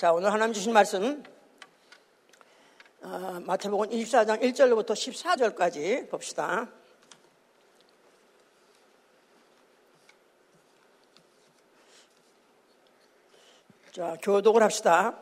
자, 오늘 하나님 주신 말씀, 어, 마태복음 24장 1절로부터 14절까지 봅시다. 자, 교독을 합시다.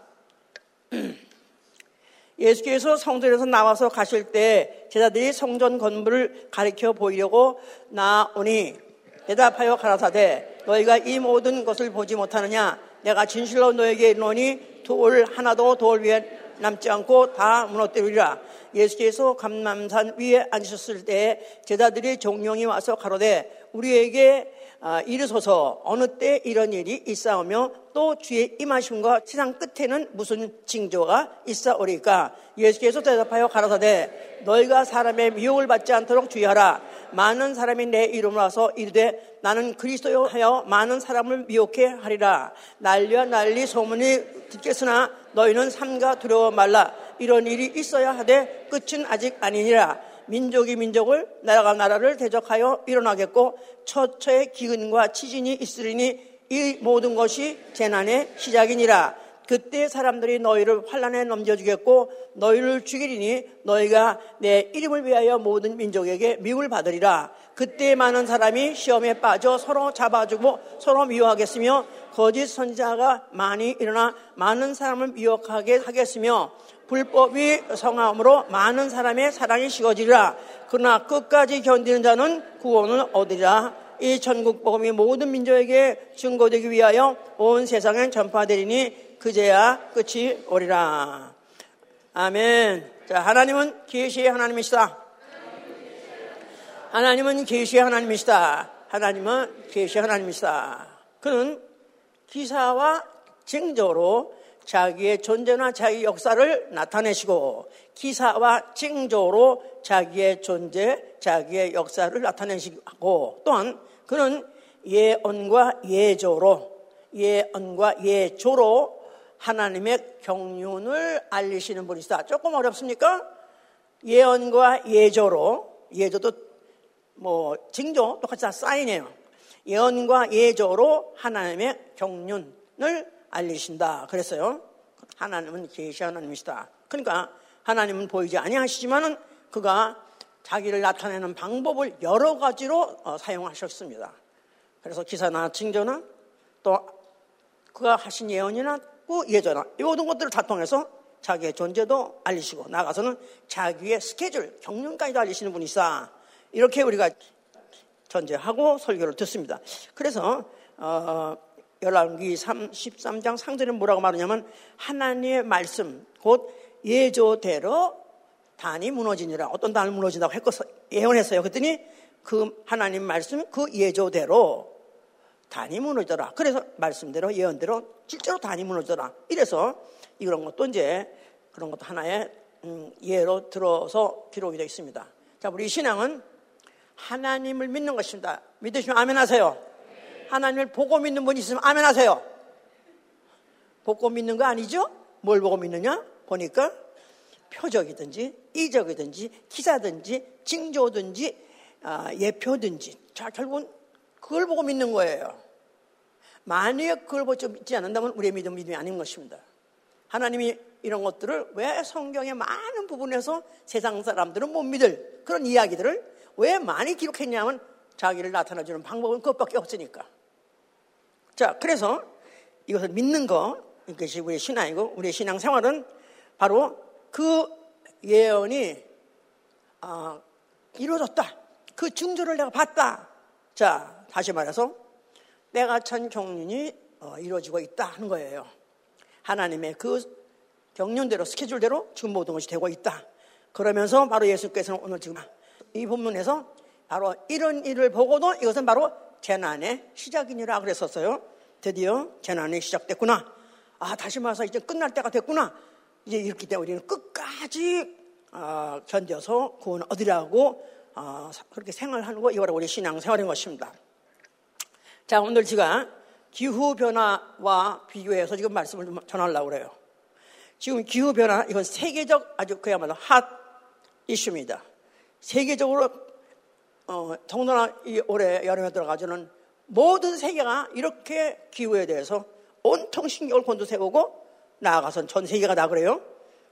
예수께서 성전에서 나와서 가실 때 제자들이 성전 건물을 가리켜 보이려고 나오니 대답하여 가라사대 너희가 이 모든 것을 보지 못하느냐 내가 진실로 너에게 이르노니 돌 하나도 돌 위에 남지 않고 다 무너뜨리리라. 예수께서 감남산 위에 앉으셨을 때 제자들이 종용이 와서 가로되 우리에게 아, 이르소서 어느 때 이런 일이 있사오며 또 주의 임하심과 세상 끝에는 무슨 징조가 있사오리까? 예수께서 대답하여 가라사대 너희가 사람의 미혹을 받지 않도록 주의하라. 많은 사람이 내 이름으로 와서 이르되 나는 그리스도여 하여 많은 사람을 미혹해 하리라. 난리와 난리 소문이 듣겠으나 너희는 삼가 두려워 말라. 이런 일이 있어야 하되 끝은 아직 아니니라. 민족이 민족을 나라가 나라를 대적하여 일어나겠고 처처의 기근과 치진이 있으리니 이 모든 것이 재난의 시작이니라. 그때 사람들이 너희를 환란에 넘겨주겠고 너희를 죽이리니 너희가 내 이름을 위하여 모든 민족에게 미움을 받으리라. 그때 많은 사람이 시험에 빠져 서로 잡아주고 서로 미워하겠으며 거짓 선지자가 많이 일어나 많은 사람을 미혹하게 하겠으며 불법이 성함으로 많은 사람의 사랑이 식어지리라. 그러나 끝까지 견디는 자는 구원을 얻으리라. 이 전국 복음이 모든 민족에게 증거되기 위하여 온 세상에 전파되리니 그제야 끝이 오리라. 아멘. 자, 하나님은 계시의 하나님이시다. 하나님은 계시의 하나님이시다. 하나님은 계시의 하나님이시다. 그는 기사와 징조로 자기의 존재나 자기 역사를 나타내시고 기사와 징조로 자기의 존재, 자기의 역사를 나타내시고 또한 그는 예언과 예조로 예언과 예조로 하나님의 경륜을 알리시는 분이시다. 조금 어렵습니까? 예언과 예조로 예조도 뭐 징조 똑같이 다 사인이에요. 예언과 예조로 하나님의 경륜을 알리신다. 그랬어요. 하나님은 계시 하나님이시다. 그러니까 하나님은 보이지 아니하시지만은 그가 자기를 나타내는 방법을 여러 가지로 어, 사용하셨습니다. 그래서 기사나 징조나 또 그가 하신 예언이나 그 예전나 이 모든 것들을 다 통해서 자기의 존재도 알리시고 나가서는 자기의 스케줄, 경륜까지도 알리시는 분이시다. 이렇게 우리가 전제하고 설교를 듣습니다. 그래서 어, 열왕기 13장 상절에 뭐라고 말하냐면 하나님의 말씀 곧 예조대로 단이 무너지니라 어떤 단을 무너진다고 했고 예언했어요. 그랬더니 그 하나님 말씀 그 예조대로 단이 무너져라. 그래서 말씀대로 예언대로 실제로 단이 무너져라. 이래서 이런 것도 이제 그런 것도 하나의 음, 예로 들어서 기록이 되어 있습니다. 자, 우리 신앙은 하나님을 믿는 것입니다. 믿으시면 아멘 하세요. 하나님을 보고 믿는 분이 있으면 아멘 하세요. 보고 믿는 거 아니죠? 뭘 보고 믿느냐? 보니까 표적이든지 이적이든지 기사든지 징조든지 아, 예표든지 자 결국은 그걸 보고 믿는 거예요. 만약에 그걸 보고 믿지 않는다면 우리의 믿음 믿음이 아닌 것입니다. 하나님이 이런 것들을 왜 성경의 많은 부분에서 세상 사람들은 못 믿을 그런 이야기들을 왜 많이 기록했냐면 자기를 나타내주는 방법은 그것밖에 없으니까. 자, 그래서 이것을 믿는 거, 이것이 우리의 신앙이고, 우리의 신앙 생활은 바로 그 예언이 어, 이루어졌다. 그 증조를 내가 봤다. 자, 다시 말해서 내가 찬 경륜이 어, 이루어지고 있다 하는 거예요. 하나님의 그 경륜대로 스케줄대로 지금 모든 것이 되고 있다. 그러면서 바로 예수께서는 오늘 지금 이 본문에서 바로 이런 일을 보고도 이것은 바로 재난의 시작이니라 그랬었어요. 드디어 재난이 시작됐구나. 아, 다시 말해서 이제 끝날 때가 됐구나. 이제 이렇기 때문에 우리는 끝까지 어, 견뎌서 구원 얻으려고 어, 그렇게 생활하는 거 이거라 우리 신앙 생활인 것입니다. 자, 오늘 제가 기후 변화와 비교해서 지금 말씀을 좀 전하려고 그래요. 지금 기후 변화 이건 세계적 아주 그야말로 핫 이슈입니다. 세계적으로 어, 더군다나 이 올해 여름에 들어가서는 모든 세계가 이렇게 기후에 대해서 온통 신경을 곤두세우고 나아가서 전 세계가 다 그래요.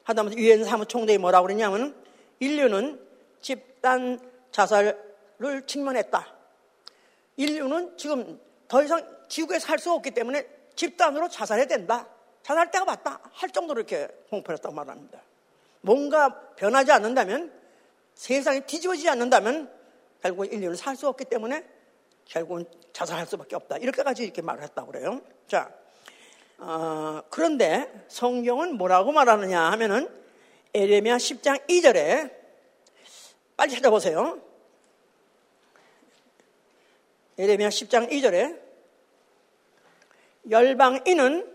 하다못해 유엔 사무총장이 뭐라고 그랬냐면 인류는 집단 자살을 직면했다. 인류는 지금 더 이상 지구에 살 수 없기 때문에 집단으로 자살해야 된다. 자살 때가 맞다. 할 정도로 이렇게 공포했다고 말합니다. 뭔가 변하지 않는다면 세상이 뒤집어지지 않는다면 결국 인류는 살 수 없기 때문에 결국은 자살할 수밖에 없다. 이렇게까지 이렇게 말을 했다고 그래요. 자, 어, 그런데 성경은 뭐라고 말하느냐 하면은 에레미야 10장 2절에 빨리 찾아보세요. 에레미야 10장 2절에 열방인은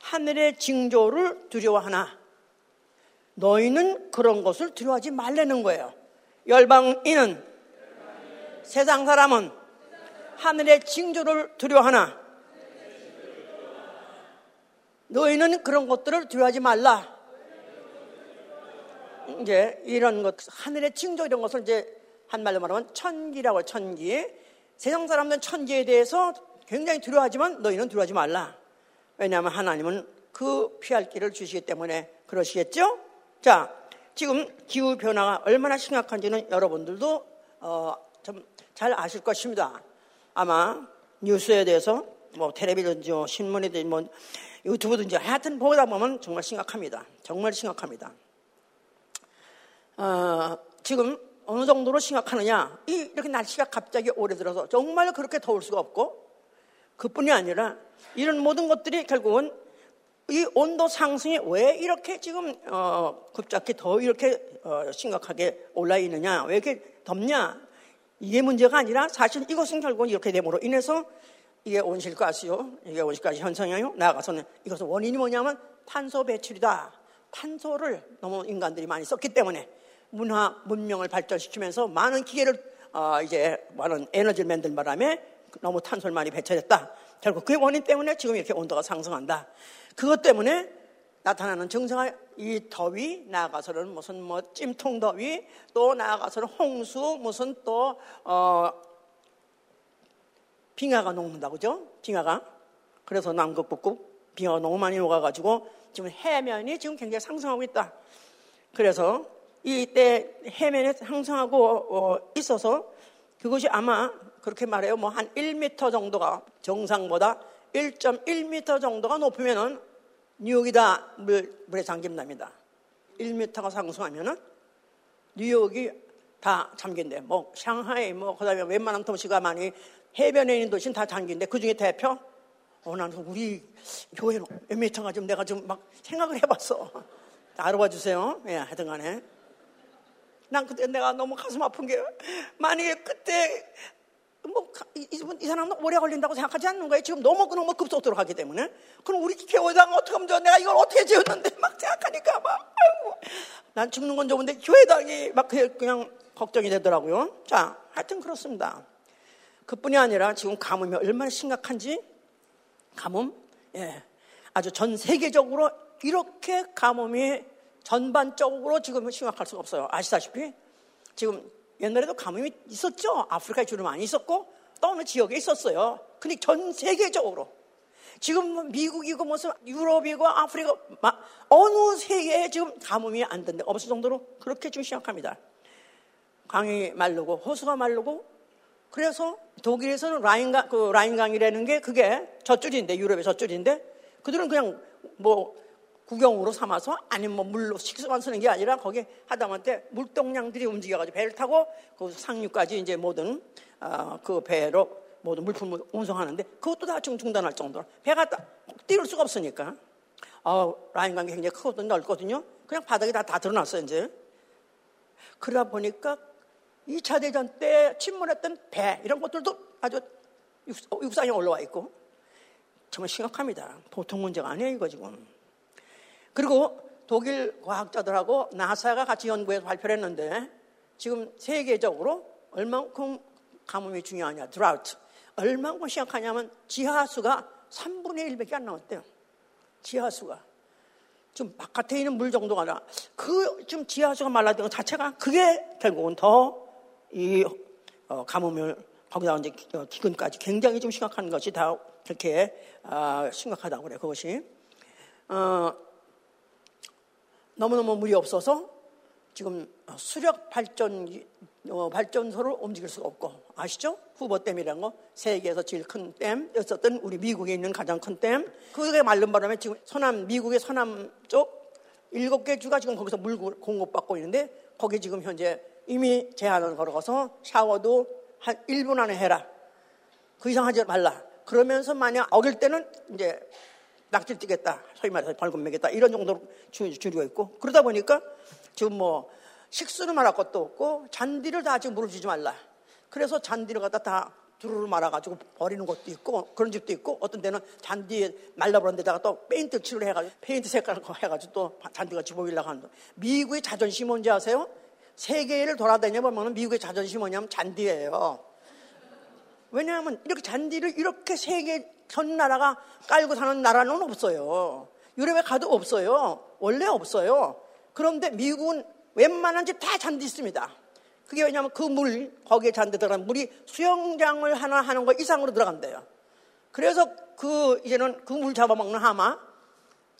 하늘의 징조를 두려워하나 너희는 그런 것을 두려워하지 말라는 거예요. 열방인은 세상 사람은 하늘의 징조를 두려워하나 너희는 그런 것들을 두려워하지 말라. 이제 이런 것, 하늘의 징조 이런 것을 이제 한 말로 말하면 천기라고 천기. 세상 사람들은 천기에 대해서 굉장히 두려워하지만 너희는 두려워하지 말라. 왜냐하면 하나님은 그 피할 길을 주시기 때문에 그러시겠죠? 자, 지금 기후 변화가 얼마나 심각한지는 여러분들도 어, 좀 잘 아실 것입니다. 아마 뉴스에 대해서 뭐 텔레비전이든지 뭐 신문이든지 뭐 유튜브든지 하여튼 보다 보면 정말 심각합니다. 정말 심각합니다. 어, 지금 어느 정도로 심각하느냐? 이렇게 날씨가 갑자기 오래 들어서 정말 그렇게 더울 수가 없고 그뿐이 아니라 이런 모든 것들이 결국은 이 온도 상승이 왜 이렇게 지금 어, 급작히 더 이렇게 어, 심각하게 올라 있느냐? 왜 이렇게 덥냐? 이게 문제가 아니라 사실 이것은 결국은 이렇게 됨으로 인해서 이게 온실가스요. 이게 온실가스 현상이에요. 나아가서는 이것은 원인이 뭐냐면 탄소 배출이다. 탄소를 너무 인간들이 많이 썼기 때문에 문화 문명을 발전시키면서 많은 기계를 어, 이제 많은 에너지를 만들 바람에 너무 탄소를 많이 배출했다. 결국 그 원인 때문에 지금 이렇게 온도가 상승한다. 그것 때문에 나타나는 증상이 이 더위 나아가서는 무슨 뭐 찜통 더위 또 나아가서는 홍수 무슨 또 어, 빙하가 녹는다 그죠? 빙하가 그래서 남극 북극 빙하가 너무 많이 녹아가지고 지금 해면이 지금 굉장히 상승하고 있다. 그래서 이때 해면에 상승하고 어, 있어서 그것이 아마 그렇게 말해요. 뭐 한 1m 정도가 정상보다 1.1m 정도가 높으면은 뉴욕이다 물, 물에 잠긴답니다. 1m가 상승하면은 뉴욕이 다 잠긴대. 뭐 상하이 뭐 그다음에 웬만한 도시가 많이 해변에 있는 도시는 다 잠긴데 그 중에 대표 어 나는 우리 교회는 몇 미터가 좀 내가 좀 막 생각을 해봤어. 알아봐 주세요. 예, 하여튼간에 난 그때 내가 너무 가슴 아픈 게 만약에 그때 뭐, 이, 이 사람은 오래 걸린다고 생각하지 않는 거예요. 지금 너무, 너무 급속도로 가기 때문에. 그럼 우리 교회당 어떻게 하면 좋아? 내가 이걸 어떻게 지었는데 막 생각하니까 막, 아이고. 난 죽는 건 좋은데 교회당이 막 그냥 걱정이 되더라고요. 자, 하여튼 그렇습니다. 그뿐이 아니라 지금 가뭄이 얼마나 심각한지 가뭄, 예. 아주 전 세계적으로 이렇게 가뭄이 전반적으로 지금 심각할 수가 없어요. 아시다시피 지금 옛날에도 가뭄이 있었죠. 아프리카에 주로 많이 있었고 또 어느 지역에 있었어요. 근데 전 세계적으로 지금 뭐 미국이고 무슨 유럽이고 아프리카 어느 세계에 지금 가뭄이 안 된다 없을 정도로 그렇게 좀 심각합니다. 강이 마르고 호수가 마르고 그래서 독일에서는 라인강 그 라인강이라는 게 그게 젖줄인데 유럽의 젖줄인데 그들은 그냥 뭐 구경으로 삼아서 아니면 뭐 물로 식수만 쓰는 게 아니라 거기 하다못해 물동량들이 움직여가지고 배를 타고 그 상류까지 이제 모든 어, 그 배로 모든 물품을 운송하는데 그것도 다 지금 중단할 정도로 배가 띄울 수가 없으니까. 어, 라인 관계 굉장히 크거든요 넓거든요. 그냥 바닥이 다, 다 드러났어요 이제. 그러다 보니까 2차 대전 때 침몰했던 배 이런 것들도 아주 육상에 올라와 있고 정말 심각합니다. 보통 문제가 아니에요 이거 지금 그리고 독일 과학자들하고 나사가 같이 연구해서 발표를 했는데 지금 세계적으로 얼만큼 가뭄이 중요하냐, 드라우트. 얼만큼 심각하냐면 지하수가 3분의 1밖에 안 나왔대요. 지하수가. 좀 바깥에 있는 물 정도가 아니라 그좀 지하수가 말라든 것 자체가 그게 결국은 더 이 어, 가뭄을 거기다 이제 기근까지 굉장히 좀 심각한 것이 다 그렇게 어, 심각하다고 그래 그것이 어, 너무너무 물이 없어서 지금 수력 발전 어, 발전소를 움직일 수가 없고 아시죠? 후보댐이라는 거 세계에서 제일 큰 댐이었었던 우리 미국에 있는 가장 큰 댐. 그게 말른 바람에 지금 서남 미국의 서남 쪽 일곱 개 주가 지금 거기서 물 공급받고 있는데 거기 지금 현재 이미 제한을 걸어서 샤워도 한 1분 안에 해라. 그 이상 하지 말라. 그러면서 만약 어길 때는 이제 딱지 떼겠다. 소위 말해서 벌금 매겠다. 이런 정도로 줄이고 있고. 그러다 보니까 지금 뭐 식수는 말할 것도 없고 잔디를 다 지금 물을 주지 말라. 그래서 잔디를 갖다 다 두루루 말아가지고 버리는 것도 있고 그런 집도 있고 어떤 데는 잔디에 말라버린 데다가 또 페인트 칠을 해가지고 페인트 색깔 해가지고 또 잔디가 지보이려고 하는 거. 미국의 자존심 뭔지 아세요? 세계를 돌아다녀 보면 미국의 자존심 뭐냐면 잔디예요. 왜냐하면 이렇게 잔디를 이렇게 세계 전 나라가 깔고 사는 나라는 없어요. 유럽에 가도 없어요. 원래 없어요. 그런데 미국은 웬만한 집 다 잔디 있습니다. 그게 왜냐하면 그 물, 거기에 잔디 들어간 물이 수영장을 하나 하는 거 이상으로 들어간대요. 그래서 그, 이제는 그 물 잡아먹는 하마,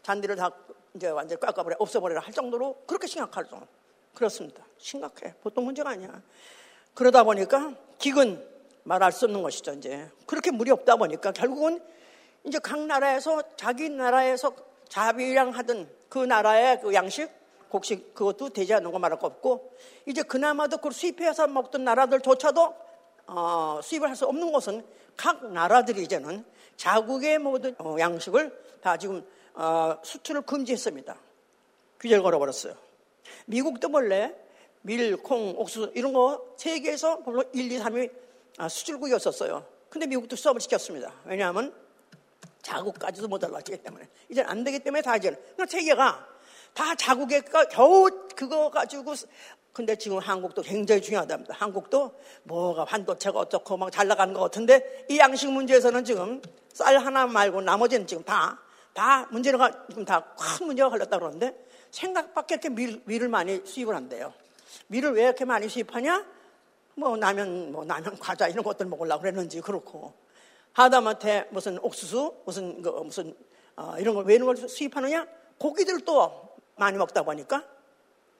잔디를 다 이제 완전히 깎아버려, 없애버려라 할 정도로 그렇게 심각하죠. 그렇습니다. 심각해. 보통 문제가 아니야. 그러다 보니까 기근, 말할 수 없는 것이죠, 이제. 그렇게 물이 없다 보니까 결국은 이제 각 나라에서 자기 나라에서 자비랑 하던 그 나라의 그 양식, 곡식 그것도 되지 않는 거 말할 거 없고 이제 그나마도 그걸 수입해서 먹던 나라들조차도 어, 수입을 할 수 없는 것은 각 나라들이 이제는 자국의 모든 어, 양식을 다 지금 어, 수출을 금지했습니다. 규제를 걸어버렸어요. 미국도 원래 밀, 콩, 옥수수 이런 거 세계에서 별로 1, 2, 3위 수출국이었었어요. 근데 미국도 수업을 시켰습니다. 왜냐하면 자국까지도 못 올라가기 때문에 이제는 안 되기 때문에 다 이제는 세계가 다 자국에 겨우 그거 가지고 근데 지금 한국도 굉장히 중요하답니다. 한국도 뭐가 반도체가 어떻고 막 잘 나가는 것 같은데 이 양식 문제에서는 지금 쌀 하나 말고 나머지는 지금 다, 다 문제가 지금 다 큰 문제가 걸렸다 그러는데 생각밖에 이렇게 밀, 밀을 많이 수입을 한대요. 밀을 왜 이렇게 많이 수입하냐? 뭐 라면, 뭐 라면 과자 이런 것들 먹으려고 그랬는지 그렇고 하다못해 무슨 옥수수, 무슨, 그, 무슨, 어, 이런 걸 왜 이런 걸 수입하느냐? 고기들도 많이 먹다 보니까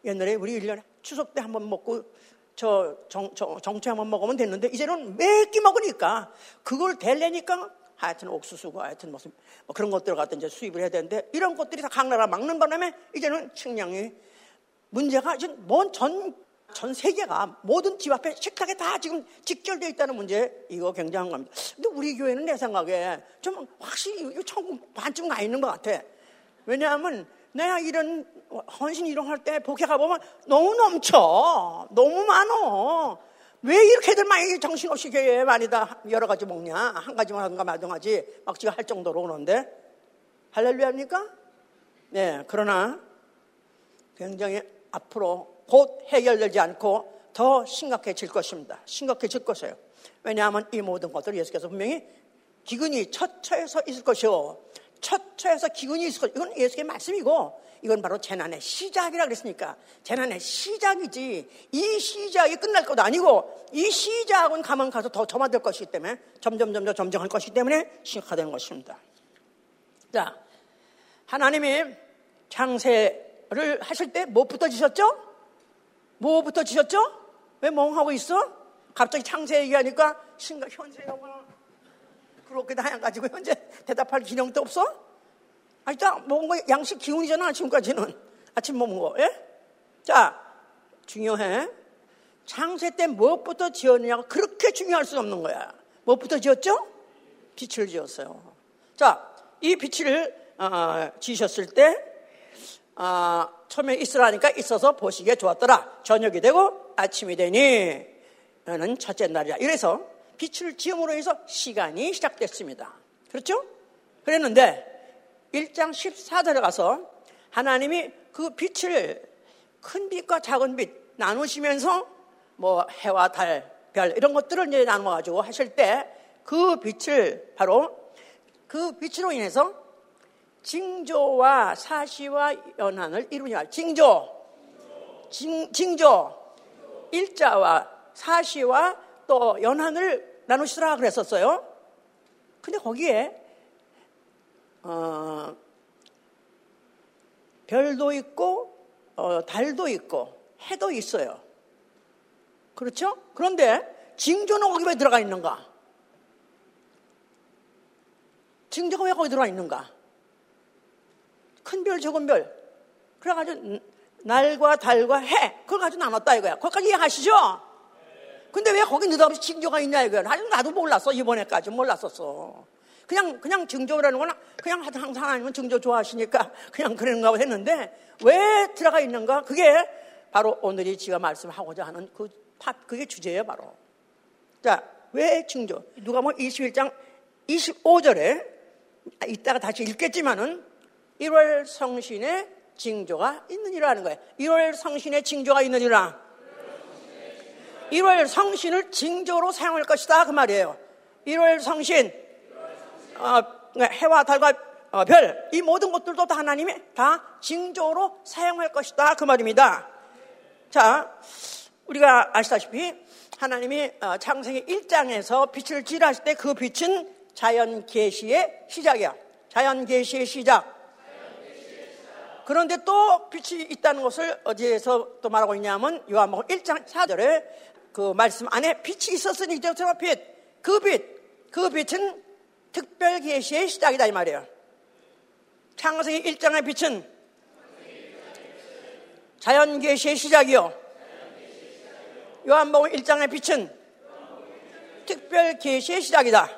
옛날에 우리 1년에 추석 때 한 번 먹고 저 정, 저, 정체 한번 먹으면 됐는데 이제는 매끼 먹으니까 그걸 대려니까 하여튼 옥수수고 하여튼 무슨 뭐 그런 것들 을 갖다 이제 수입을 해야 되는데 이런 것들이 다 각 나라 막는 바람에 이제는 식량이 문제가 뭔전 전 세계가 모든 집 앞에 식탁에 다 지금 직결되어 있다는 문제 이거 굉장한 겁니다. 근데 우리 교회는 내 생각에 좀 확실히 천국 반쯤 가 있는 것 같아. 왜냐하면 내가 이런 헌신 이런 할때 복회 가보면 너무 넘쳐. 너무 많어. 왜 이렇게들 많이 정신없이 교회에 많이 다 여러 가지 먹냐? 한 가지만 하든가 말든가지 막 지가 할 정도로 그러는데 할렐루야입니까? 네, 그러나 굉장히 앞으로 곧 해결되지 않고 더 심각해질 것입니다. 심각해질 것이에요. 왜냐하면 이 모든 것들 예수께서 분명히 기근이 처처에서 있을 것이요. 처처에서 기근이 있을 것. 이건 예수의 말씀이고 이건 바로 재난의 시작이라 그랬으니까 재난의 시작이지 이 시작이 끝날 것도 아니고 이 시작은 가만 가서 더 점화될 것이기 때문에 점점 점점 점정할 것이기 때문에 심각하다는 것입니다. 자, 하나님이 창세를 하실 때 뭐부터 지셨죠? 뭐부터 지셨죠? 왜 멍하고 있어? 갑자기 창세 얘기하니까 신가 현세가 그렇게 다양 가지고 현재 대답할 기능도 없어? 아니, 딱 먹은 거 양식 기운이잖아, 아침까지는. 아침 먹은 거, 예? 자, 중요해. 창세 때 무엇부터 지었느냐가 그렇게 중요할 수 없는 거야. 무엇부터 지었죠? 빛을 지었어요. 자, 이 빛을 어, 지으셨을 때 어, 처음에 있으라니까 있어서 보시기에 좋았더라. 저녁이 되고 아침이 되니 는 첫째 날이야. 이래서 빛을 지음으로 해서 시간이 시작됐습니다. 그렇죠? 그랬는데 1장 14절에 가서 하나님이 그 빛을 큰 빛과 작은 빛 나누시면서 뭐 해와 달, 별 이런 것들을 이제 나누어 가지고 하실 때 그 빛을 바로 그 빛으로 인해서 징조와 사시와 연한을 이루냐. 징조, 징, 징조, 일자와 사시와 또 연한을 나누시더라 그랬었어요. 근데 거기에 어, 별도 있고 어, 달도 있고 해도 있어요. 그렇죠? 그런데 징조는 거기 왜 들어가 있는가? 징조가 왜 거기 들어가 있는가? 큰 별, 적은 별. 그래가지고 날과 달과 해 그걸 가지고 나눴다 이거야. 거기까지 이해하시죠? 근데 왜 거기 느닷없이 징조가 있냐 이거야. 나도 몰랐어 이번에까지 몰랐었어. 그냥 그냥 징조라는 건 그냥 항상 하나님은 징조 좋아하시니까 그냥 그런가 했는데 왜 들어가 있는가? 그게 바로 오늘이 지가 말씀하고자 하는 그 팟, 그게 주제예요, 바로. 자, 왜 징조? 누가 뭐 21장 25절에 이따가 다시 읽겠지만은 1월 성신의 징조가 있느니라 는 거예요. 1월 성신의 징조가 있느니라. 1월 성신을 징조로 사용할 것이다 그 말이에요. 1월 성신, 어, 해와 달과 어, 별, 이 모든 것들도 다 하나님이 다 징조로 사용할 것이다 그 말입니다. 자, 우리가 아시다시피 하나님이 어, 창세기 1장에서 빛을 지으실 때 그 빛은 자연 계시의 시작이야. 자연 계시의 시작. 그런데 또 빛이 있다는 것을 어디에서 또 말하고 있냐면 요한복음 1장 4절에 그 말씀 안에 빛이 있었으니 이제 빛, 그 빛, 그 빛은 특별 계시의 시작이다 이 말이에요. 창세기 1장의 빛은 자연 계시의 시작이요. 요한복음 1장의 빛은 특별 계시의 시작이다.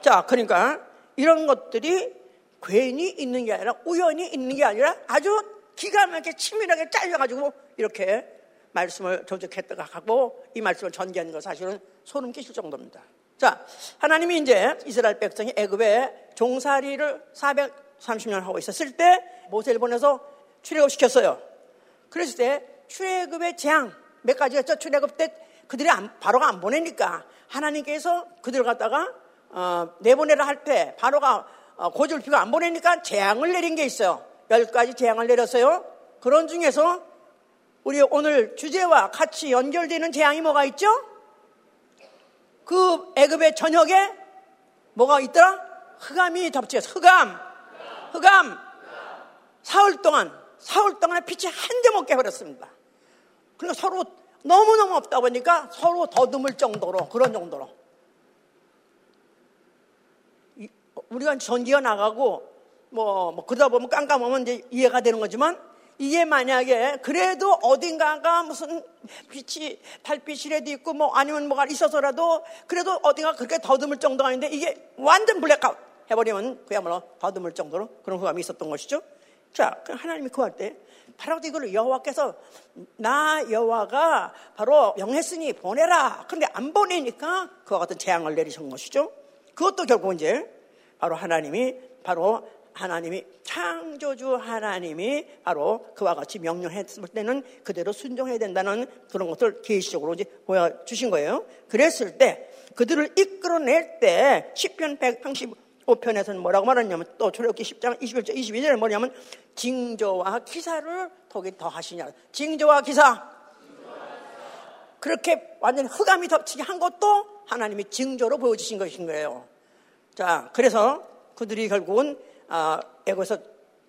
자, 그러니까 이런 것들이 괜히 있는 게 아니라 우연히 있는 게 아니라 아주 기가 막히게 치밀하게 잘려가지고 이렇게 말씀을 조직했다가 하고 이 말씀을 전개하는 것 사실은 소름 끼칠 정도입니다. 자, 하나님이 이제 이스라엘 백성이 애굽에 종살이를 430년 하고 있었을 때 모세를 보내서 출애굽 시켰어요. 그랬을 때 출애굽의 재앙 몇 가지였죠. 출애굽 때 그들이 안, 바로가 안 보내니까 하나님께서 그들을 갖다가 어, 내보내라 할 때 바로가 어, 고졸피가 안 보내니까 재앙을 내린 게 있어요. 열 가지 재앙을 내렸어요. 그런 중에서 우리 오늘 주제와 같이 연결되는 재앙이 뭐가 있죠? 그 애굽의 저녁에 뭐가 있더라? 흑암이 덮치겠어. 흑암. 흑암. 사흘 동안, 사흘 동안에 빛이 한점 없게 버렸습니다. 그리고 서로 너무너무 어둡다 보니까 서로 더듬을 정도로, 그런 정도로. 우리가 전기가 나가고 뭐, 뭐 그러다 보면 깜깜하면 이제 이해가 되는 거지만 이게 만약에 그래도 어딘가가 무슨 빛이 달빛이라도 있고 뭐 아니면 뭐가 있어서라도 그래도 어딘가 그렇게 더듬을 정도가 아닌데 이게 완전 블랙아웃 해버리면 그야말로 더듬을 정도로 그런 후감이 있었던 것이죠. 자, 그 하나님이 구할 때 바로 이걸 여호와께서 나 여호와가 바로 명했으니 보내라. 그런데 안 보내니까 그와 같은 재앙을 내리신 것이죠. 그것도 결국 이제 바로 하나님이 바로 하나님이 창조주 하나님이 바로 그와 같이 명령했을 때는 그대로 순종해야 된다는 그런 것을 계시적으로 이제 보여주신 거예요. 그랬을 때 그들을 이끌어낼 때 10편 135편에서는 뭐라고 말하냐면 또 출애굽기 10장 21절 22절에 뭐냐면 징조와 기사를 더기 더 하시냐. 징조와 기사. 그렇게 완전 흑암이 덮치게 한 것도 하나님이 징조로 보여주신 것인 거예요. 자, 그래서 그들이 결국은 아, 애고에서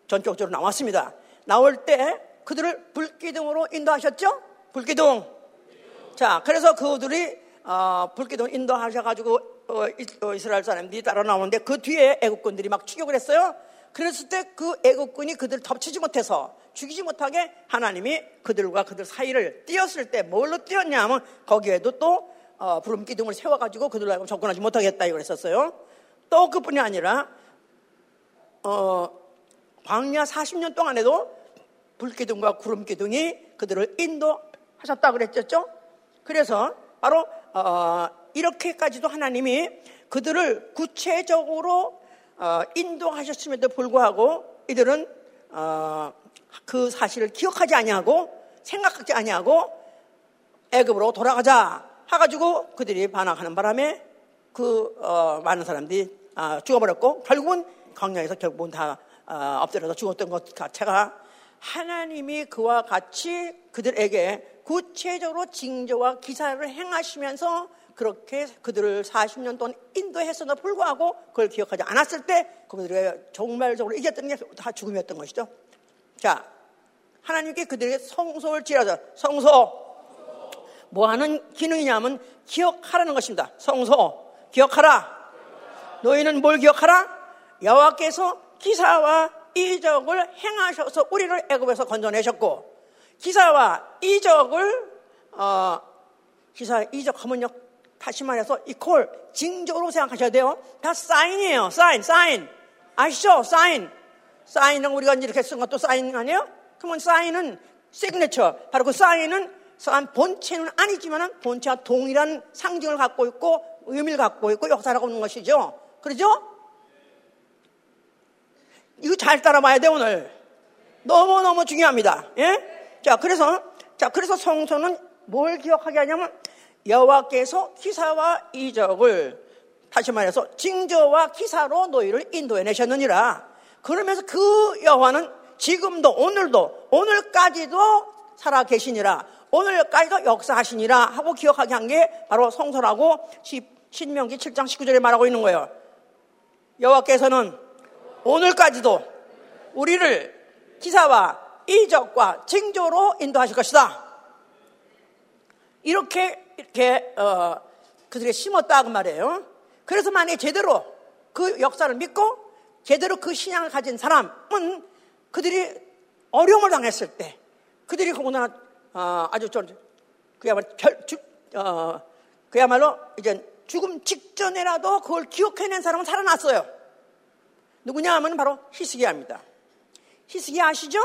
전격적으로 나왔습니다. 나올 때 그들을 불기둥으로 인도하셨죠? 불기둥. 자, 그래서 그들이 어, 불기둥 인도하셔가지고 어, 어, 이스라엘 사람들이 따라 나오는데 그 뒤에 애국군들이 막 추격을 했어요. 그랬을 때 그 애국군이 그들을 덮치지 못해서 죽이지 못하게 하나님이 그들과 그들 사이를 띄었을 때 뭘로 띄었냐 하면 거기에도 또 어, 부름 기둥을 세워가지고 그들하고 접근하지 못하겠다 이걸 했었어요. 또 그뿐이 아니라 어, 광야 40년 동안에도 불기둥과 구름기둥이 그들을 인도하셨다 그랬죠. 그래서 바로 어, 이렇게까지도 하나님이 그들을 구체적으로 어, 인도하셨음에도 불구하고 이들은 어, 그 사실을 기억하지 아니하고 생각하지 아니하고 애굽으로 돌아가자 해가지고 그들이 반항하는 바람에 그 어, 많은 사람들이 아, 죽어버렸고 결국은 광야에서 결국은 다 어, 엎드려서 죽었던 것 자체가 하나님이 그와 같이 그들에게 구체적으로 징조와 기사를 행하시면서 그렇게 그들을 40년 동안 인도했음에도 불구하고 그걸 기억하지 않았을 때 그들의 정말적으로 이겼던 게 다 죽음이었던 것이죠. 자, 하나님께 그들에게 성소를 지어서 성소 뭐 하는 기능이냐면 기억하라는 것입니다. 성소 기억하라. 너희는 뭘 기억하라? 여호와께서 기사와 이적을 행하셔서 우리를 애굽에서 건져내셨고 기사와 이적을 어, 기사 이적하면요 다시 말해서 이콜 징조로 생각하셔야 돼요. 다 사인이에요. 사인, 사인. 아시죠? 사인. 사인은 우리가 이렇게 쓴 것도 사인 아니에요? 그러면 사인은 시그네처. 바로 그 사인은 본체는 아니지만 본체와 동일한 상징을 갖고 있고 의미를 갖고 있고 역사를 갖고 있는 것이죠. 그러죠? 이거 잘 따라봐야 돼 오늘. 너무 너무 중요합니다. 예? 자 그래서 자 그래서 성소는 뭘 기억하게 하냐면 여호와께서 기사와 이적을 다시 말해서 징조와 기사로 너희를 인도해 내셨느니라. 그러면서 그 여호와는 지금도 오늘도 오늘까지도 살아 계시니라. 오늘까지도 역사하시니라 하고 기억하게 한 게 바로 성소라고 신명기 7장 19절에 말하고 있는 거예요. 여호와께서는 오늘까지도 우리를 기사와 이적과 징조로 인도하실 것이다. 이렇게 이렇게 어, 그들이 심었다 그 말이에요. 그래서 만약에 제대로 그 역사를 믿고 제대로 그 신앙을 가진 사람은 그들이 어려움을 당했을 때 그들이 그구나 어, 아주 좀 그야말로 별, 주, 어, 그야말로 이제 죽음 직전에라도 그걸 기억해낸 사람은 살아났어요. 누구냐 하면 바로 히스기야입니다. 히스기야 아시죠?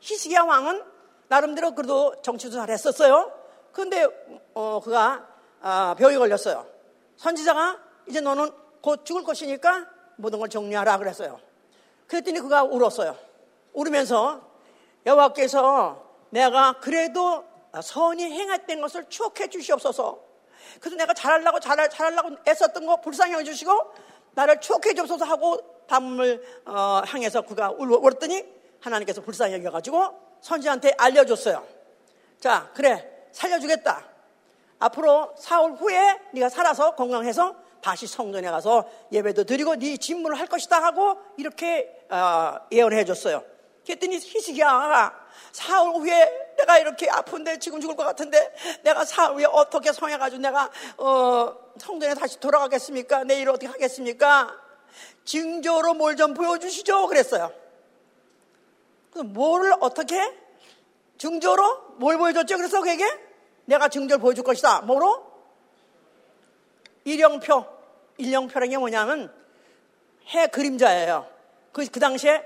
히스기야 왕은 나름대로 그래도 정치도 잘 했었어요. 그런데 어, 그가 아, 병이 걸렸어요. 선지자가 이제 너는 곧 죽을 것이니까 모든 걸 정리하라 그랬어요. 그랬더니 그가 울었어요. 울으면서 여호와께서 내가 그래도 선이 행했던 것을 추억해 주시옵소서. 그래서 내가 잘하려고 잘, 잘하려고 애썼던 거 불쌍히 해주시고 나를 추억해 주옵소서 하고 밤을 어, 향해서 그가 울었더니 하나님께서 불쌍히 여겨가지고 선지한테 알려줬어요. 자, 그래 살려주겠다. 앞으로 사흘 후에 네가 살아서 건강해서 다시 성전에 가서 예배도 드리고 네 직무를 할 것이다 하고 이렇게 어, 예언해 줬어요. 그랬더니 히스기야가 사흘 후에 내가 이렇게 아픈데 지금 죽을 것 같은데 내가 사흘 후에 어떻게 성해가지고 내가 어, 성전에 다시 돌아가겠습니까? 내일 어떻게 하겠습니까? 징조로 뭘 좀 보여주시죠. 그랬어요. 그래서 뭐를 어떻게? 증조로 뭘 보여줬죠? 그래서 그에게 내가 증조를 보여줄 것이다. 뭐로? 일령표. 일령표라는 게 뭐냐면 해 그림자예요. 그, 그 당시에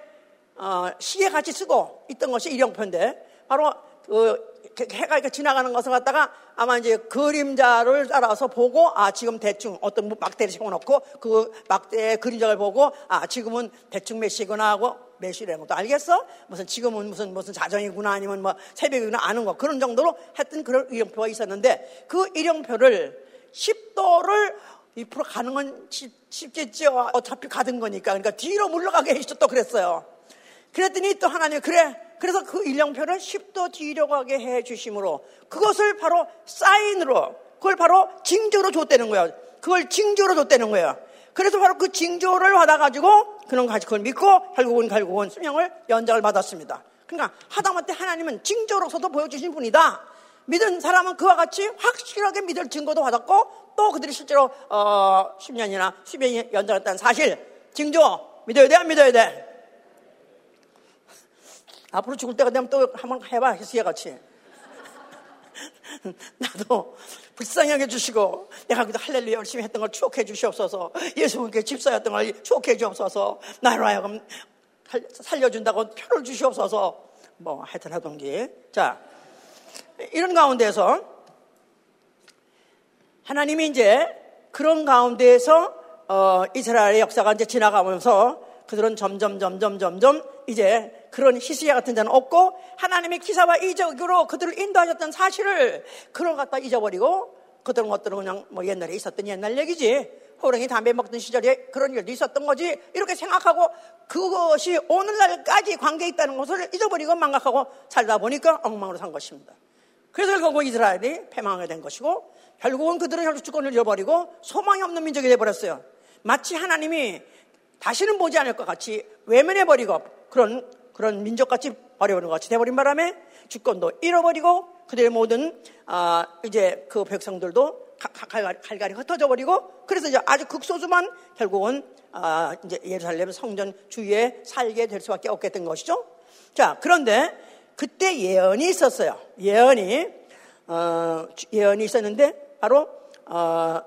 어, 시에 같이 쓰고 있던 것이 일령표인데 바로 그 해가 이렇게 지나가는 것을 갖다가 아마 이제 그림자를 따라서 보고 아 지금 대충 어떤 막대를 세워놓고 그 막대의 그림자를 보고 아 지금은 대충 몇 시구나 하고 몇 시라는 것도 알겠어? 무슨 지금은 무슨 무슨 자정이구나 아니면 뭐 새벽이구나 아는 거 그런 정도로 했던 그런 일령표가 있었는데 그 일령표를 10도를 2% 가는 건 쉽겠죠. 어차피 가든 거니까. 그러니까 뒤로 물러가게 해주셨 또 그랬어요. 그랬더니 또 하나님 그래 그래서 그 일령표를 10도 뒤로 가게 해 주심으로 그것을 바로 사인으로 그걸 바로 징조로 줬다는 거예요. 그걸 징조로 줬다는 거예요. 그래서 바로 그 징조를 받아가지고 그런 가지 그걸 믿고 결국은 결국은 수명을 연장을 받았습니다. 그러니까 하다못해 하나님은 징조로서도 보여주신 분이다. 믿은 사람은 그와 같이 확실하게 믿을 증거도 받았고 또 그들이 실제로 어, 10년이나 10년이 연장했다는 사실 징조 믿어야 돼 안 믿어야 돼? 앞으로 죽을 때가 되면 또 한번 해봐, 히스기야 같이. 나도 불쌍히 여겨주시고 내가 그도 할렐루야 열심히 했던 걸 추억해 주시옵소서. 예수님께 집사였던 걸 추억해 주옵소서. 나로 하여금 살려준다고 표를 주시옵소서. 뭐 하여튼 하던기 자 이런 가운데에서 하나님이 이제 그런 가운데에서 어, 이스라엘의 역사가 이제 지나가면서 그들은 점점 점점 점점 이제 그런 히스기야 같은 자는 없고 하나님의 기사와 이적으로 그들을 인도하셨던 사실을 그런 갖다 잊어버리고 그들은 것들은 그냥 뭐 옛날에 있었던 옛날 얘기지 호랑이 담배 먹던 시절에 그런 일도 있었던 거지 이렇게 생각하고 그것이 오늘날까지 관계 있다는 것을 잊어버리고 망각하고 살다 보니까 엉망으로 산 것입니다. 그래서 결국 이스라엘이 패망하게 된 것이고 결국은 그들은 혈 주권을 잃어버리고 소망이 없는 민족이 되어버렸어요. 마치 하나님이 다시는 보지 않을 것 같이 외면해버리고 그런, 그런 민족같이 버려버린 것 같이 돼버린 바람에 주권도 잃어버리고 그들의 모든, 아, 이제 그 백성들도 갈갈이 흩어져 버리고 그래서 이제 아주 극소수만 결국은 아, 이제 예루살렘 성전 주위에 살게 될 수밖에 없게 된 것이죠. 자, 그런데 그때 예언이 있었어요. 예언이 어, 예언이 있었는데 바로 어,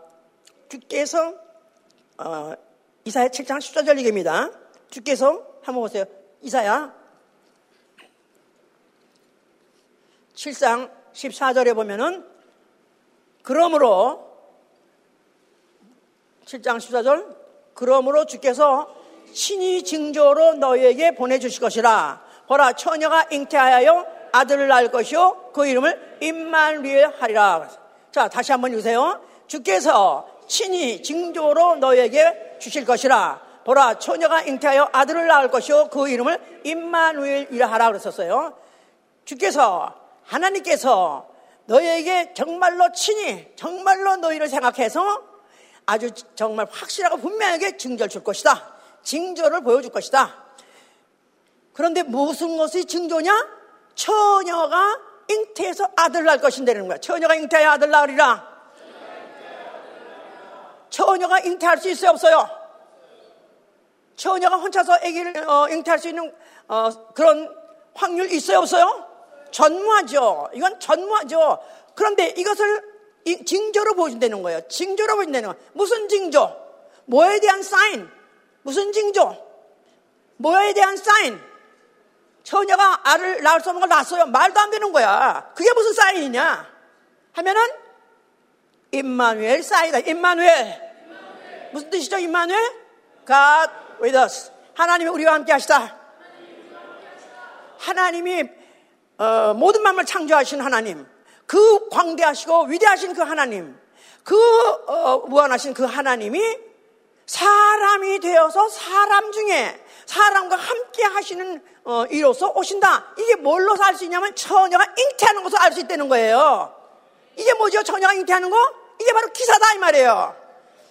주께서 어, 이사야 7장 14절 얘기입니다. 주께서 한번 보세요. 이사야 7장 14절에 보면은 그러므로 7장 14절 그러므로 주께서 신이 징조로 너희에게 보내주실 것이라. 보라 처녀가 잉태하여 아들을 낳을 것이요 그 이름을 임만리에 하리라. 자 다시 한번 읽으세요. 주께서 친히 징조로 너에게 주실 것이라. 보라 처녀가 잉태하여 아들을 낳을 것이요 그 이름을 임마누엘이라 하라 그랬었어요. 주께서 하나님께서 너에게 정말로 친히 정말로 너희를 생각해서 아주 정말 확실하고 분명하게 징조를 줄 것이다. 징조를 보여줄 것이다. 그런데 무슨 것이 징조냐? 처녀가 잉태해서 아들 낳을 것인다는 거야. 처녀가 잉태하여 아들 낳으리라. 처녀가 잉태할 수 있어요, 없어요? 처녀가 혼자서 아기를 어, 잉태할 수 있는 어, 그런 확률 있어요, 없어요? 전무하죠. 이건 전무하죠. 그런데 이것을 징조로 보여준다는 거예요. 징조로 보여준다는 거예요. 무슨 징조? 뭐에 대한 사인? 무슨 징조? 뭐에 대한 사인? 처녀가 알을 낳을 수 없는 걸 낳았어요. 말도 안 되는 거야. 그게 무슨 사인이냐? 하면은 임마누엘 사이다. 임마누엘. 무슨 뜻이죠? 임마누엘? God with us. 하나님이 우리와 함께 하시다. 하나님이 어, 모든 만물 창조하신 하나님, 그 광대하시고 위대하신 그 하나님, 그 어, 무한하신 그 하나님이 사람이 되어서 사람 중에 사람과 함께 하시는 어, 이로서 오신다. 이게 뭘로서 알 수 있냐면 처녀가 잉태하는 것을 알 수 있다는 거예요. 이게 뭐죠? 처녀가 잉태하는 거? 이게 바로 기사다 이 말이에요.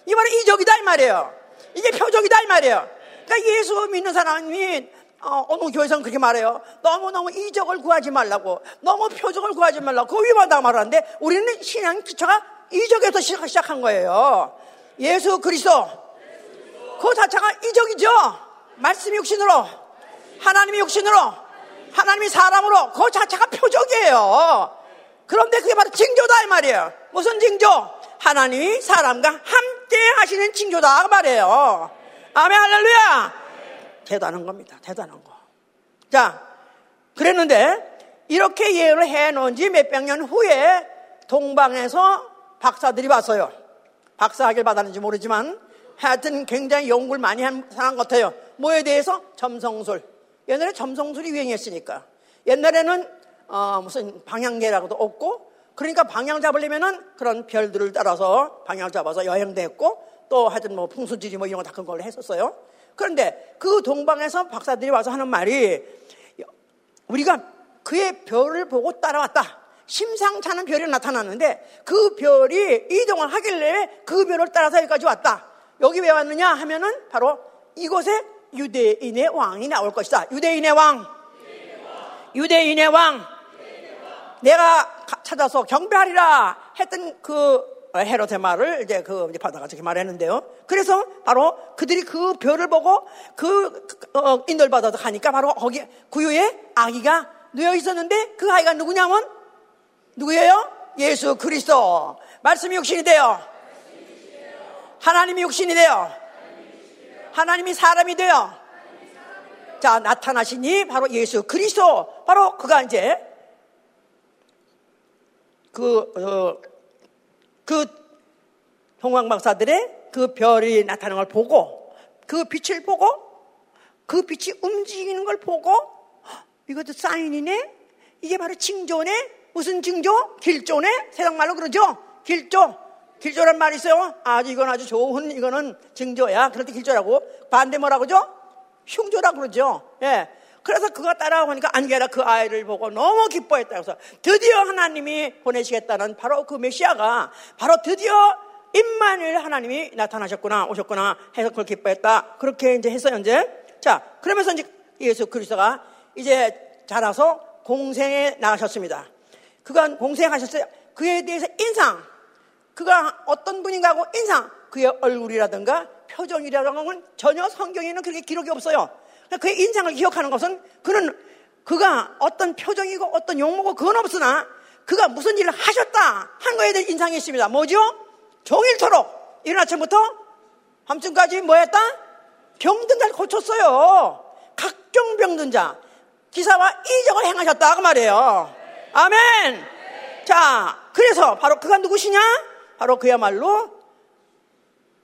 이게 바로 이적이다 이 말이에요. 이게 표적이다 이 말이에요. 그러니까 예수 믿는 사람이 어, 어느 교회에서는 그렇게 말해요. 너무너무 이적을 구하지 말라고. 너무 표적을 구하지 말라고. 그 위반다 말하는데 우리는 신앙 기초가 이적에서 시작한 거예요. 예수 그리스도. 그 자체가 이적이죠. 말씀이 육신으로. 하나님이 육신으로. 하나님이 사람으로. 그 자체가 표적이에요. 그런데 그게 바로 징조다 이 말이에요. 무슨 징조? 하나님이 사람과 함께 하시는 징조다 그 말이에요. 아멘 할렐루야. 대단한 겁니다. 대단한 거. 자, 그랬는데 이렇게 예언을 해 놓은 지 몇백 년 후에 동방에서 박사들이 왔어요. 박사학위를 받았는지 모르지만 하여튼 굉장히 연구를 많이 한 사람 같아요. 뭐에 대해서? 점성술. 옛날에 점성술이 유행했으니까. 옛날에는 어, 무슨 방향계라고도 없고 그러니까 방향 잡으려면은 그런 별들을 따라서 방향을 잡아서 여행도 했고 또 하여튼 뭐 풍수지리 뭐 이런 거 다 그런 걸 했었어요. 그런데 그 동방에서 박사들이 와서 하는 말이 우리가 그의 별을 보고 따라왔다. 심상찮은 별이 나타났는데 그 별이 이동을 하길래 그 별을 따라서 여기까지 왔다. 여기 왜 왔느냐 하면은 바로 이곳에 유대인의 왕이 나올 것이다. 유대인의 왕. 유대인의 왕. 내가 찾아서 경배하리라 했던 그 헤롯의 말을 이제 그 이제 받아가 저렇게 말했는데요. 그래서 바로 그들이 그 별을 보고 그 어, 인도를 받아서 가니까 바로 거기 구유에 아기가 누워 있었는데 그 아이가 누구냐면 누구예요? 예수 그리스도. 말씀이 육신이 돼요. 하나님이 육신이 돼요. 하나님이 사람이 돼요. 자 나타나시니 바로 예수 그리스도. 바로 그가 이제 그 어, 그 형광박사들의 그 별이 나타나는 걸 보고 그 빛을 보고 그 빛이 움직이는 걸 보고 이것도 사인이네? 이게 바로 징조네? 무슨 징조? 길조네? 세상말로 그러죠? 길조. 길조란 말이 있어요. 아주 이건 아주 좋은 이거는 징조야. 그럴 때 길조라고. 반대 뭐라고 그러죠? 흉조라고 그러죠. 예. 그래서 그가 따라오니까 안개라 그 아이를 보고 너무 기뻐했다. 그래서 드디어 하나님이 보내시겠다는 바로 그 메시아가 바로 드디어 임만일 하나님이 나타나셨구나, 오셨구나 해서 그걸 기뻐했다. 그렇게 이제 했어요, 이제. 자, 그러면서 이제 예수 그리스도가 이제 자라서 공생에 나가셨습니다. 그가 공생하셨어요. 그에 대해서 인상, 그가 어떤 분인가 하고 인상, 그의 얼굴이라든가 표정이라든가 건 전혀 성경에는 그렇게 기록이 없어요. 그의 인상을 기억하는 것은 그는 그가 어떤 표정이고 어떤 용모고 그건 없으나 그가 무슨 일을 하셨다 한 거에 대한 인상이 있습니다. 뭐죠? 종일토록 이른 아침부터 밤중까지 뭐 했다? 병든 자를 고쳤어요. 각종 병든 자. 기사와 이적을 행하셨다 그 말이에요. 아멘. 자, 그래서 바로 그가 누구시냐? 바로 그야말로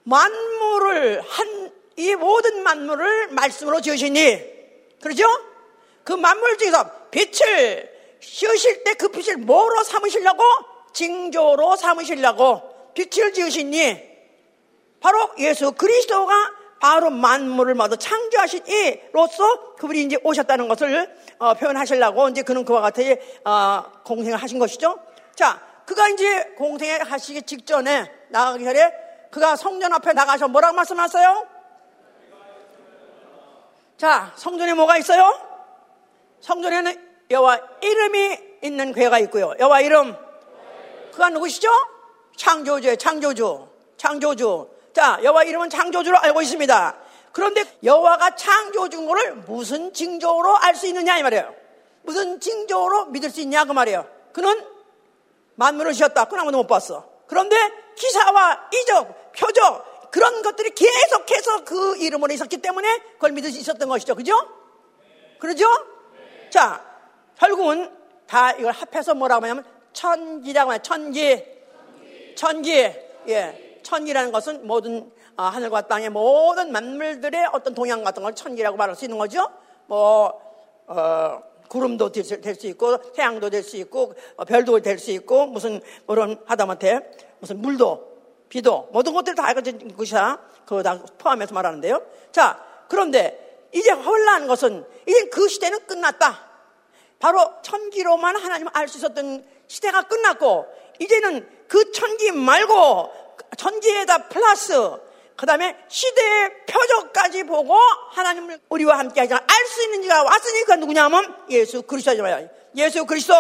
만물을 한 이 모든 만물을 말씀으로 지으시니 그러죠? 그 만물 중에서 빛을 씌우실 때 그 빛을 뭐로 삼으시려고? 징조로 삼으시려고 빛을 지으시니 바로 예수 그리스도가 바로 만물을 모두 창조하신 이로서 그분이 이제 오셨다는 것을 어, 표현하시려고 이제 그는 그와 같이 어, 공생을 하신 것이죠. 자, 그가 이제 공생을 하시기 직전에 나가기 전에 그가 성전 앞에 나가서 뭐라고 말씀하세요? 자, 성전에 뭐가 있어요? 성전에는 여호와 이름이 있는 괴가 있고요. 여호와 이름. 그가 누구시죠? 창조주의 창조주. 창조주. 자, 여호와 이름은 창조주로 알고 있습니다. 그런데 여호와가 창조주인 것을 무슨 징조로 알 수 있느냐 이 말이에요. 무슨 징조로 믿을 수 있냐 그 말이에요. 그는 만물을 지었다. 아무도 못 봤어. 그런데 기사와 이적, 표적 그런 것들이 계속해서 그 이름으로 있었기 때문에 그걸 믿을 수 있었던 것이죠. 그죠? 그러죠? 자, 결국은 다 이걸 합해서 뭐라고 하냐면 천지라고 하면 천지. 천지. 예. 천지라는 것은 모든 아, 하늘과 땅의 모든 만물들의 어떤 동향 같은 걸 천지라고 말할 수 있는 거죠. 뭐 어, 구름도 될 수 있고 태양도 될 수 있고 어, 별도 될 수 있고 무슨 그런 하다못해 무슨 물도 비도 모든 것들 다 알려진 것이야. 그거 다 포함해서 말하는데요. 자 그런데 이제 혼란 것은 이제 그 시대는 끝났다. 바로 천기로만 하나님을 알 수 있었던 시대가 끝났고 이제는 그 천기 말고 천지에다 플러스 그 다음에 시대의 표적까지 보고 하나님을 우리와 함께 하자 알 수 있는 지가 왔으니까 누구냐 하면 예수 그리스도잖아요. 예수 그리스도.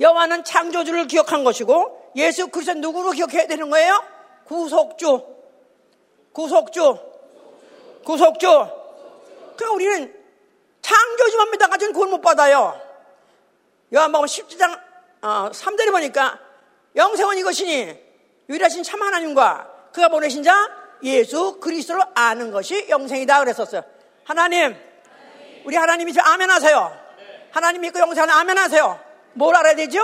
여호와는 창조주를 기억한 것이고 예수 그리스도 누구로 기억해야 되는 거예요? 구속주. 구속주. 구속주. 그러니까 우리는 창조주만 믿어가지고 구원 못 받아요. 요한복음 10장 어, 3절에 보니까 영생은 이것이니 유일하신 참 하나님과 그가 보내신 자 예수 그리스도를 아는 것이 영생이다 그랬었어요. 하나님, 우리 하나님 이제 아멘 하세요. 하나님 믿고 영생하는 아멘 하세요. 뭘 알아야 되죠?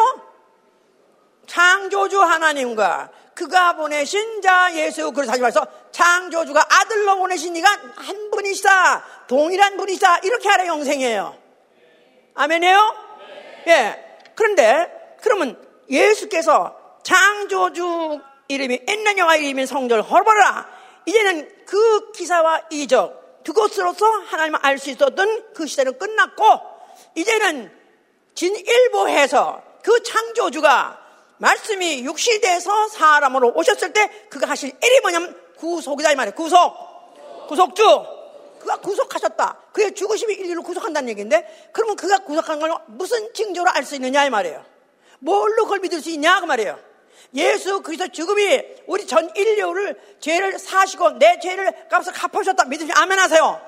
창조주 하나님과 그가 보내신 자 예수 그리스도 하지 말서 창조주가 아들로 보내신 이가 한 분이시다. 동일한 분이시다. 이렇게 하라 영생이에요. 아멘이에요? 예. 그런데 그러면 예수께서 창조주 이름이 있는 영화 이름인 성전을 헐어버려라. 이제는 그 기사와 이적 그것으로서 하나님을 알 수 있었던 그 시대는 끝났고 이제는 진일보해서 그 창조주가 말씀이 육시대에서 사람으로 오셨을 때 그가 하실 일이 뭐냐면 구속이다 이 말이에요. 구속. 구속주. 그가 구속하셨다. 그의 죽으심이 인류를 구속한다는 얘기인데 그러면 그가 구속한 걸 무슨 징조로 알 수 있느냐 이 말이에요. 뭘로 그걸 믿을 수 있냐 그 말이에요. 예수 그리스도 죽음이 우리 전 인류를 죄를 사시고 내 죄를 값을 갚으셨다 믿으시 아멘 하세요.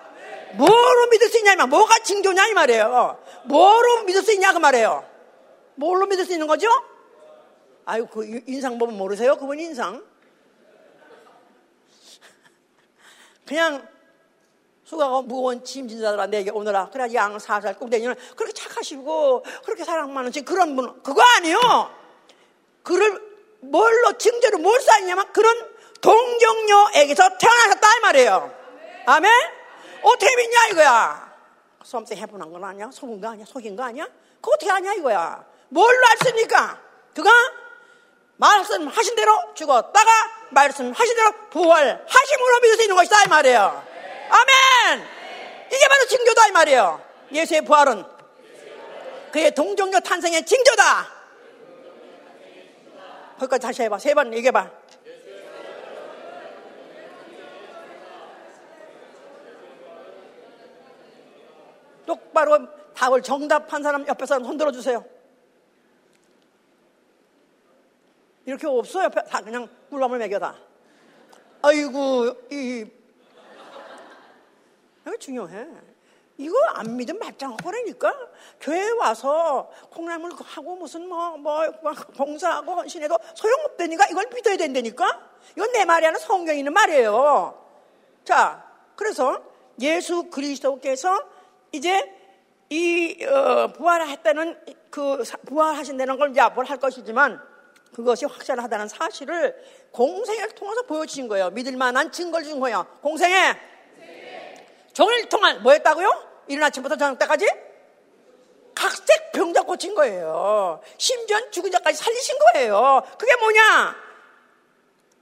뭐로 믿을 수 있냐 이 말. 뭐가 징조냐 이 말이에요. 뭐로 믿을 수 있냐 그 말이에요. 뭘로 믿을 수 있는 거죠? 아유 그 인상 보면 모르세요? 그분 인상? 그냥 수가가 무거운 짐진자들아 내게 오너라. 그래 양 사살 꼭대기는 그렇게 착하시고 그렇게 사랑 많으신 그런 분 그거 아니요. 그를 뭘로 증거로 뭘 쌓이냐면 그런 동정녀에게서 태어나셨다 이 말이에요. 아멘? 어떻게 믿냐 이거야. 수험때 해보는 건 아니야? 속은 거 아니야? 속인 거 아니야? 그거 어떻게 아냐 이거야. 뭘로 알습니까? 그가 말씀하신 대로 죽었다가 말씀하신 대로 부활하심으로 믿을 수 있는 것이다 이 말이에요. 아멘. 이게 바로 징조다 이 말이에요. 예수의 부활은 그의 동정녀 탄생의 징조다. 거기까지 다시 해봐. 세 번 얘기해봐. 똑바로 답을 정답한 사람 옆에 사람 손들어 주세요. 이렇게 없어요. 다 그냥 물감을 매겨다. 아이고, 이, 이거 중요해. 이거 안 믿으면 말짱하라니까 교회 와서 콩나물 하고 무슨 뭐, 뭐, 봉사하고 헌신해도 소용없다니까 이걸 믿어야 된다니까 이건 내 말이 아니라 성경에 있는 말이에요. 자, 그래서 예수 그리스도께서 이제 이 어, 부활했다는 그 부활하신다는 걸 이제 앞으로 할 것이지만 그것이 확실하다는 사실을 공생을 통해서 보여주신 거예요. 믿을 만한 증거를 준 거예요. 공생에 종일 통한 뭐 했다고요? 이른 아침부터 저녁 때까지 각색 병자 고친 거예요. 심지어 죽은 자까지 살리신 거예요. 그게 뭐냐?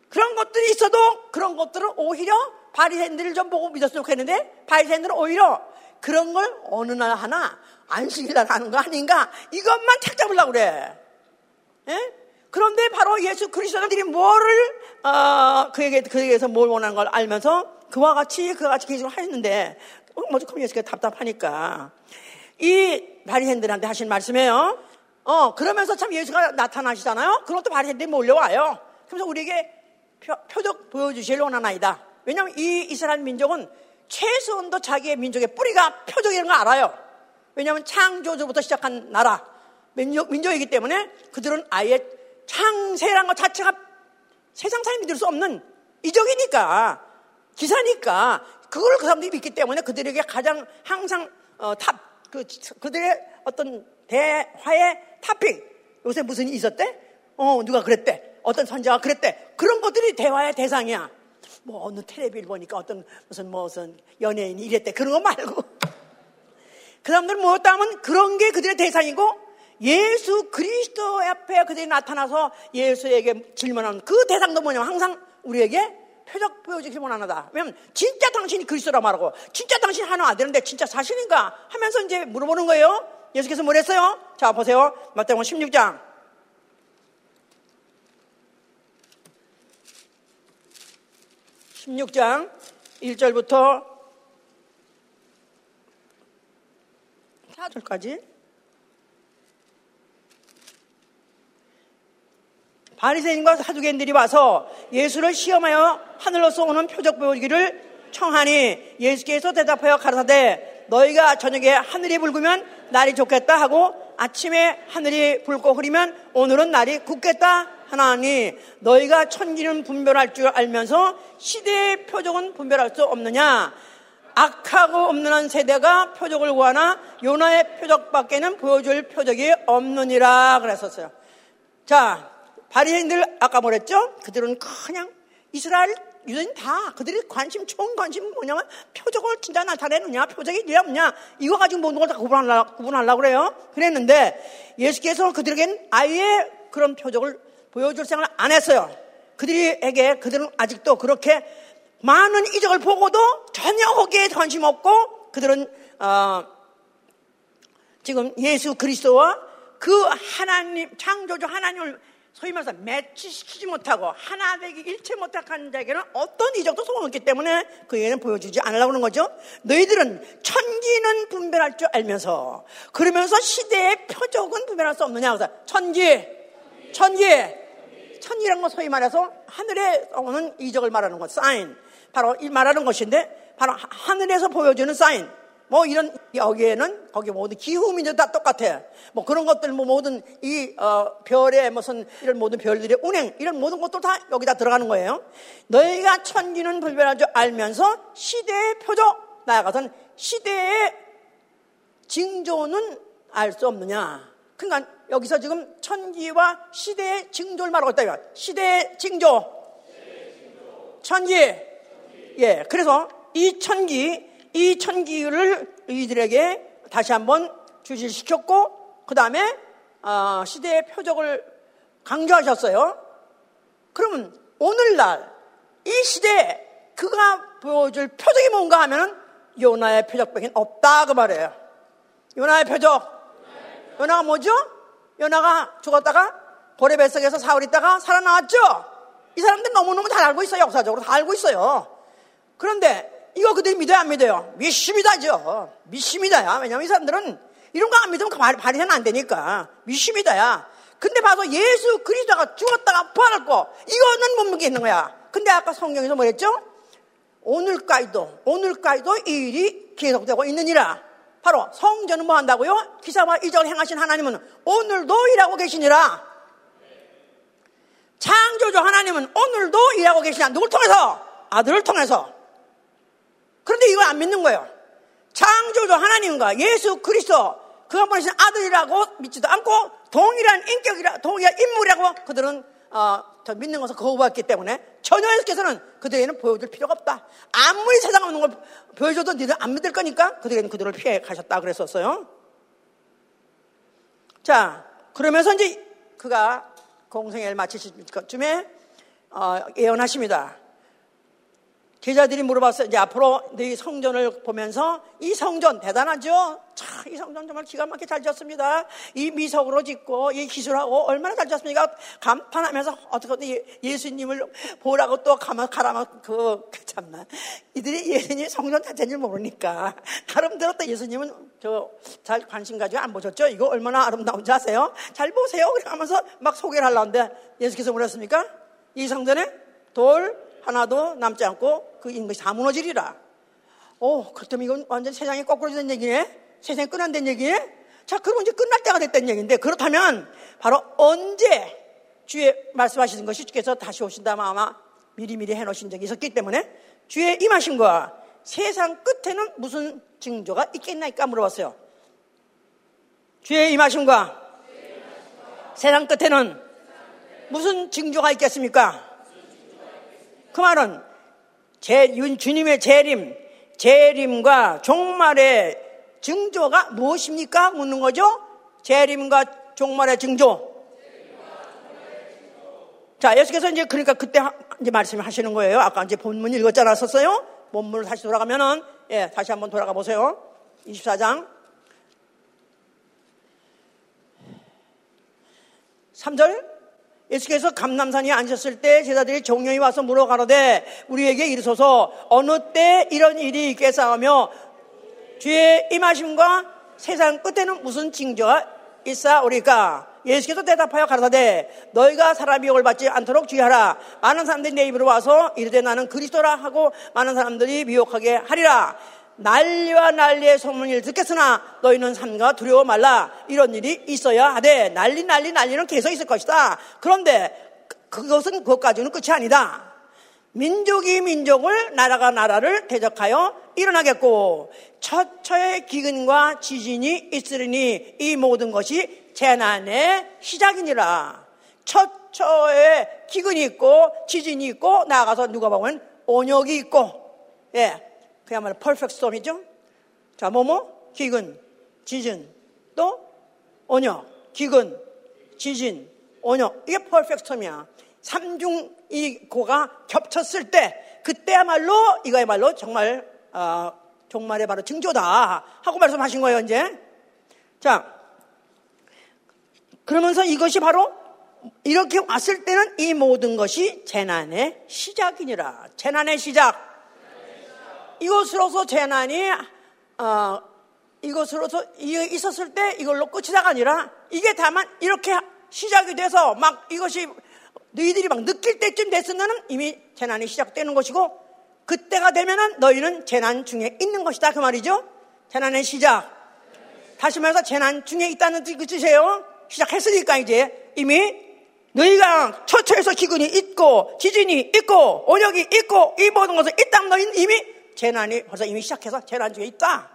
그런 것들이 있어도 그런 것들은 오히려 바리새인들을 좀 보고 믿었으면 좋겠는데 바리새인들은 오히려 그런 걸 어느 날 하나 안식일 날 하는 거 아닌가? 이것만 착잡으려고 그래. 예? 그런데 바로 예수 그리스도들이 뭐를 어, 그에게 그에게서 뭘 원하는 걸 알면서 그와 같이 그와 같이 계속 하였는데 뭐좀 예수가 답답하니까 이 바리새인들한테 하신 말씀이에요. 어 그러면서 참 예수가 나타나시잖아요. 그것도 바리새인들이 몰려와요. 그래서 우리에게 표, 적 보여주실 원하나이다. 왜냐하면 이 이스라엘 민족은 최소한도 자기의 민족의 뿌리가 표적이라는 걸 알아요. 왜냐하면 창조주부터 시작한 나라 민족, 민족이기 때문에 그들은 아예 창세란 것 자체가 세상 사람이 믿을 수 없는 이적이니까 기사니까 그걸 그 사람들이 믿기 때문에 그들에게 가장 항상 어, top 그, 그들의 어떤 대화의 탑핑 요새 무슨 일이 있었대? 어 누가 그랬대? 어떤 선지자가 그랬대? 그런 것들이 대화의 대상이야. 뭐 어느 텔레비를 보니까 어떤 무슨 무슨 연예인이 이랬대 그런 거 말고 그 사람들은 뭐였다 하면 그런 게 그들의 대상이고 예수 그리스도 앞에 그들이 나타나서 예수에게 질문하는 그 대상도 뭐냐면 항상 우리에게 표적 보여주기 원하다. 왜냐면 진짜 당신이 그리스도라 말하고 진짜 당신 하나 안 되는데 진짜 사실인가 하면서 이제 물어보는 거예요. 예수께서 뭐랬어요? 자 보세요. 마태복음 16장 16장 1절부터 4절까지 바리새인과 사두개인들이 와서 예수를 시험하여 하늘로서 오는 표적 보여주기를 청하니 예수께서 대답하여 가라사대 너희가 저녁에 하늘이 붉으면 날이 좋겠다 하고 아침에 하늘이 붉고 흐리면 오늘은 날이 굳겠다 하나니 너희가 천지는 분별할 줄 알면서 시대의 표적은 분별할 수 없느냐 악하고 없는 한 세대가 표적을 구하나 요나의 표적밖에는 보여줄 표적이 없느니라 그랬었어요. 자, 바리새인들 아까 뭐랬죠? 그들은 그냥 이스라엘 유대인 다 그들이 관심 총 관심 뭐냐면 표적을 진짜 나타내느냐 표적이 뭐냐 이거 가지고 모든 걸 다 구분하려고, 구분하려고 그래요 그랬는데 예수께서 그들에겐 아예 그런 표적을 보여줄 생각을 안 했어요 그들에게 그들은 아직도 그렇게 많은 이적을 보고도 전혀 거기에 관심 없고 그들은 어, 지금 예수 그리스도와 그 하나님 창조주 하나님을 소위 말해서 매치시키지 못하고 하나 되기 일체 못한 자에게는 어떤 이적도 소용없기 때문에 그에게는 보여주지 않으려고 하는 거죠. 너희들은 천지는 분별할 줄 알면서 그러면서 시대의 표적은 분별할 수 없느냐. 그래서 천지, 천지, 천지라는 건 소위 말해서 하늘에 오는 이적을 말하는 것, 사인. 바로 이 말하는 것인데 바로 하늘에서 보여주는 사인. 뭐 이런 여기에는 거기 모든 기후 민족 다 똑같아. 뭐 그런 것들 뭐 모든 이 어, 별의 무슨 이런 모든 별들의 운행 이런 모든 것들 다 여기다 들어가는 거예요. 너희가 천지는 불변할 줄 알면서 시대의 표적 나아가선 시대의 징조는 알 수 없느냐. 그러니까 여기서 지금 천지와 시대의 징조를 말하고 있다. 시대의 징조. 천지. 예. 그래서 이 천지 이 천기를 이들에게 다시 한번 주실시켰고 그 다음에 어, 시대의 표적을 강조하셨어요. 그러면 오늘날 이 시대에 그가 보여줄 표적이 뭔가 하면은 요나의 표적밖에 없다 그 말이에요. 요나의 표적. 요나가 뭐죠? 요나가 죽었다가 고래 뱃속에서 사흘 있다가 살아나왔죠? 이 사람들 너무너무 잘 알고 있어요. 역사적으로 다 알고 있어요. 그런데 이거 그들이 믿어야 안 믿어요? 믿습니다죠. 믿습니다야. 왜냐면 이 사람들은 이런 거 안 믿으면 그 발휘는 안 되니까. 믿습니다야. 근데 봐서 예수 그리스도가 죽었다가 부활했고 이거는 못 믿겠는 거야. 근데 아까 성경에서 뭐랬죠? 오늘까지도 오늘까지도 이 일이 계속되고 있느니라. 바로 성전은 뭐 한다고요? 기사와 이적을 행하신 하나님은 오늘도 일하고 계시니라. 창조주 하나님은 오늘도 일하고 계시냐? 누굴 통해서? 아들을 통해서. 그런데 이걸 안 믿는 거예요. 창조주 하나님과 예수 그리스도 그가 보내신 아들이라고 믿지도 않고 동일한 인격이라 동일한 인물이라고 그들은 어, 저 믿는 것을 거부했기 때문에 전혀 예수께서는 그들에게는 보여줄 필요가 없다. 아무리 세상 없는 걸 보여줘도 니들 안 믿을 거니까 그들에게는 그들을 피해 가셨다 그랬었어요. 자, 그러면서 이제 그가 공생애를 마치실 것쯤에 어, 예언하십니다. 제자들이 물어봤어요. 이제 앞으로 너희 성전을 보면서 이 성전 대단하죠? 차, 이 성전 정말 기가 막히게 잘 지었습니다. 이 미석으로 짓고 이 기술하고 얼마나 잘 지었습니까? 감탄하면서 어떻게 예수님을 보라고 또 가만 가라면 그, 그 참나 이들이 예수님 성전 자체를 모르니까 나름대로 또 예수님은 저 잘 관심 가지고 안 보셨죠? 이거 얼마나 아름다운지 아세요? 잘 보세요. 그래 하면서 막 소개를 하려는데 예수께서 뭐랬습니까? 이 성전에 돌 하나도 남지 않고 그 인것이 다 무너지리라. 오, 그렇다면 이건 완전 세상이 거꾸로진 얘기네? 세상이 끝난다는 얘기네? 자, 그러면 이제 끝날 때가 됐다는 얘기인데, 그렇다면 바로 언제 주의 말씀하시는 것이 주께서 다시 오신다면 아마 미리미리 해놓으신 적이 있었기 때문에 주의 임하신과 세상 끝에는 무슨 징조가 있겠나이까 물어봤어요. 주의 임하신과 세상 끝에는 무슨 징조가 있겠습니까? 그 말은 제, 주님의 재림, 재림과 종말의 증조가 무엇입니까? 묻는 거죠. 재림과 종말의 증조. 자, 예수께서 이제 그러니까 그때 이제 말씀하시는 거예요. 아까 이제 본문 읽었잖아, 썼어요. 본문을 다시 돌아가면은, 예, 다시 한번 돌아가 보세요. 24장. 3절. 예수께서 감남산에 앉으셨을 때 제자들이 종영이 와서 물어가로되 우리에게 이르소서 어느 때 이런 일이 있겠사 하며 주의 임하심과 세상 끝에는 무슨 징조가 있사오리까? 예수께서 대답하여 가라사대 너희가 사람이 욕을 받지 않도록 주의하라. 많은 사람들이 내 입으로 와서 이르되 나는 그리스도라 하고 많은 사람들이 미혹하게 하리라 난리와 난리의 소문을 듣겠으나 너희는 삼가 두려워 말라. 이런 일이 있어야 하되 난리 난리 난리는 계속 있을 것이다. 그런데 그것은 그것까지는 끝이 아니다. 민족이 민족을 나라가 나라를 대적하여 일어나겠고 처처에 기근과 지진이 있으리니 이 모든 것이 재난의 시작이니라. 처처에 기근이 있고 지진이 있고 나아가서 누가 보면 온역이 있고 예 그야말로 perfect storm이죠. 자, 뭐뭐? 기근, 지진, 또 온역, 기근, 지진, 온역. 이게 perfect storm이야. 삼중 이 고가 겹쳤을 때 그때야말로 이거야말로 정말 어, 종말의 바로 징조다 하고 말씀하신 거예요 이제 자 그러면서 이것이 바로 이렇게 왔을 때는 이 모든 것이 재난의 시작이니라 재난의 시작 이것으로서 재난이 어, 이것으로서 있었을 때 이걸로 끝이다가 아니라 이게 다만 이렇게 시작이 돼서 막 이것이 너희들이 막 느낄 때쯤 됐으면 이미 재난이 시작되는 것이고 그때가 되면은 너희는 재난 중에 있는 것이다 그 말이죠. 재난의 시작. 다시 말해서 재난 중에 있다는 그 뜻이에요. 시작했으니까 이제 이미 너희가 처처에서 기근이 있고 지진이 있고 온역이 있고 이 모든 것을 있다면 너희는 이미 재난이 벌써 이미 시작해서 재난 중에 있다.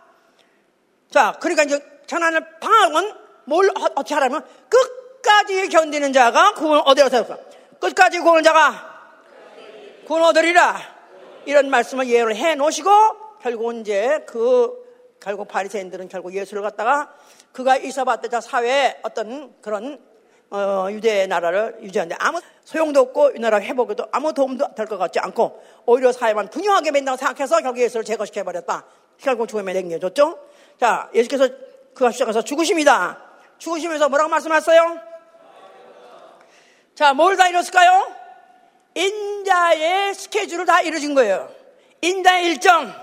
자, 그러니까 이제 재난을 방황은 뭘 어떻게 하라면 끝까지 견디는 자가 구원 어디로 세울까? 끝까지 구원을 자가 구원 얻으리라. 이런 말씀을 예언을 해 놓으시고 결국 이제 그 결국 바리새인들은 결국 예수를 갖다가 그가 있어봤자 사회에 어떤 그런 어, 유대 나라를 유지하는데 아무 소용도 없고 이 나라 회복에도 아무 도움도 될 것 같지 않고 오히려 사회만 분명하게 맨다고 생각해서 결국 예수를 제거시켜버렸다. 피 갈고 죽음에 내겨줬죠? 자, 예수께서 그가 시작해서 죽으십니다. 죽으시면서 뭐라고 말씀하셨어요? 자, 뭘 다 이뤘을까요? 인자의 스케줄을 다 이루어진 거예요. 인자의 일정.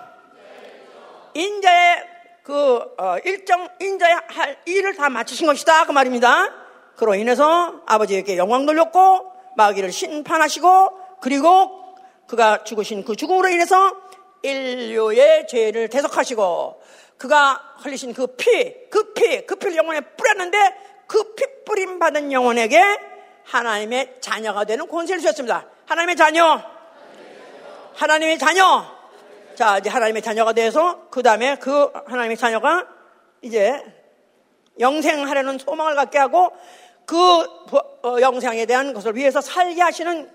인자의 그 어, 일정 인자의 할 일을 다 마치신 것이다 그 말입니다. 그로 인해서 아버지에게 영광 돌렸고 마귀를 심판하시고 그리고 그가 죽으신 그 죽음으로 인해서 인류의 죄를 대속하시고 그가 흘리신 그 피, 그 피, 그 피를 영혼에 뿌렸는데 그 피 뿌림 받은 영혼에게 하나님의 자녀가 되는 권세를 주셨습니다. 하나님의 자녀. 하나님의 자녀. 자, 이제 하나님의 자녀가 돼서 그 다음에 그 하나님의 자녀가 이제 영생하려는 소망을 갖게 하고 그 어, 영생에 대한 것을 위해서 살게 하시는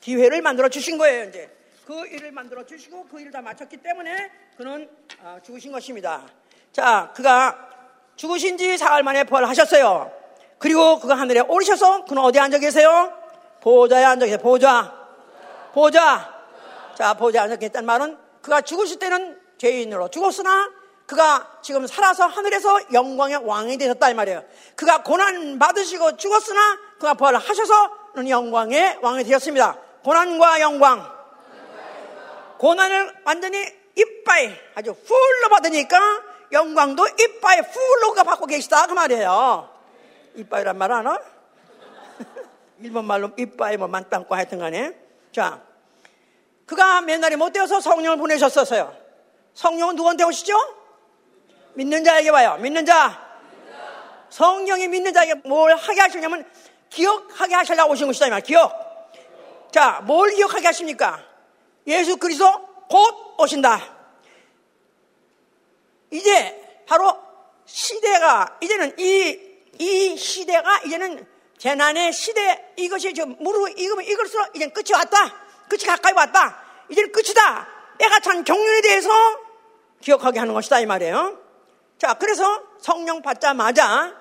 기회를 만들어 주신 거예요, 이제. 그 일을 만들어 주시고 그 일을 다 마쳤기 때문에 그는 어, 죽으신 것입니다. 자, 그가 죽으신 지 사흘 만에 부활하셨어요. 그리고 그가 하늘에 오르셔서 그는 어디에 앉아 계세요? 보좌에 앉아 계세요. 보좌. 보좌. 자, 보좌에 앉아 계셨다는 말은 그가 죽으실 때는 죄인으로 죽었으나 그가 지금 살아서 하늘에서 영광의 왕이 되셨다 이 말이에요. 그가 고난 받으시고 죽었으나 그가 부활하셔서는 영광의 왕이 되었습니다. 고난과 영광. 고난을 완전히 이빠이 아주 풀로 받으니까 영광도 이빠이 풀로가 받고 계시다 그 말이에요. 이빠이란 말 아나? 일본 말로 이빠이 뭐 만땅과 하여튼 간에. 자, 그가 맨날이 못 되어서 성령을 보내셨었어요. 성령은 누구한테 오시죠? 믿는 자에게 와요. 믿는 자. 성령이 믿는 자에게 뭘 하게 하시냐면 기억하게 하시려고 오신 것이다. 이 말. 기억. 자, 뭘 기억하게 하십니까? 예수 그리스도 곧 오신다. 이제 바로 시대가 이제는 이, 이 시대가 이제는 재난의 시대 이것이 좀 무릎 이으면 이걸수록 이제 끝이 왔다. 끝이 가까이 왔다. 이제는 끝이다. 애가 찬 경륜에 대해서 기억하게 하는 것이다 이 말이에요. 자, 그래서 성령 받자마자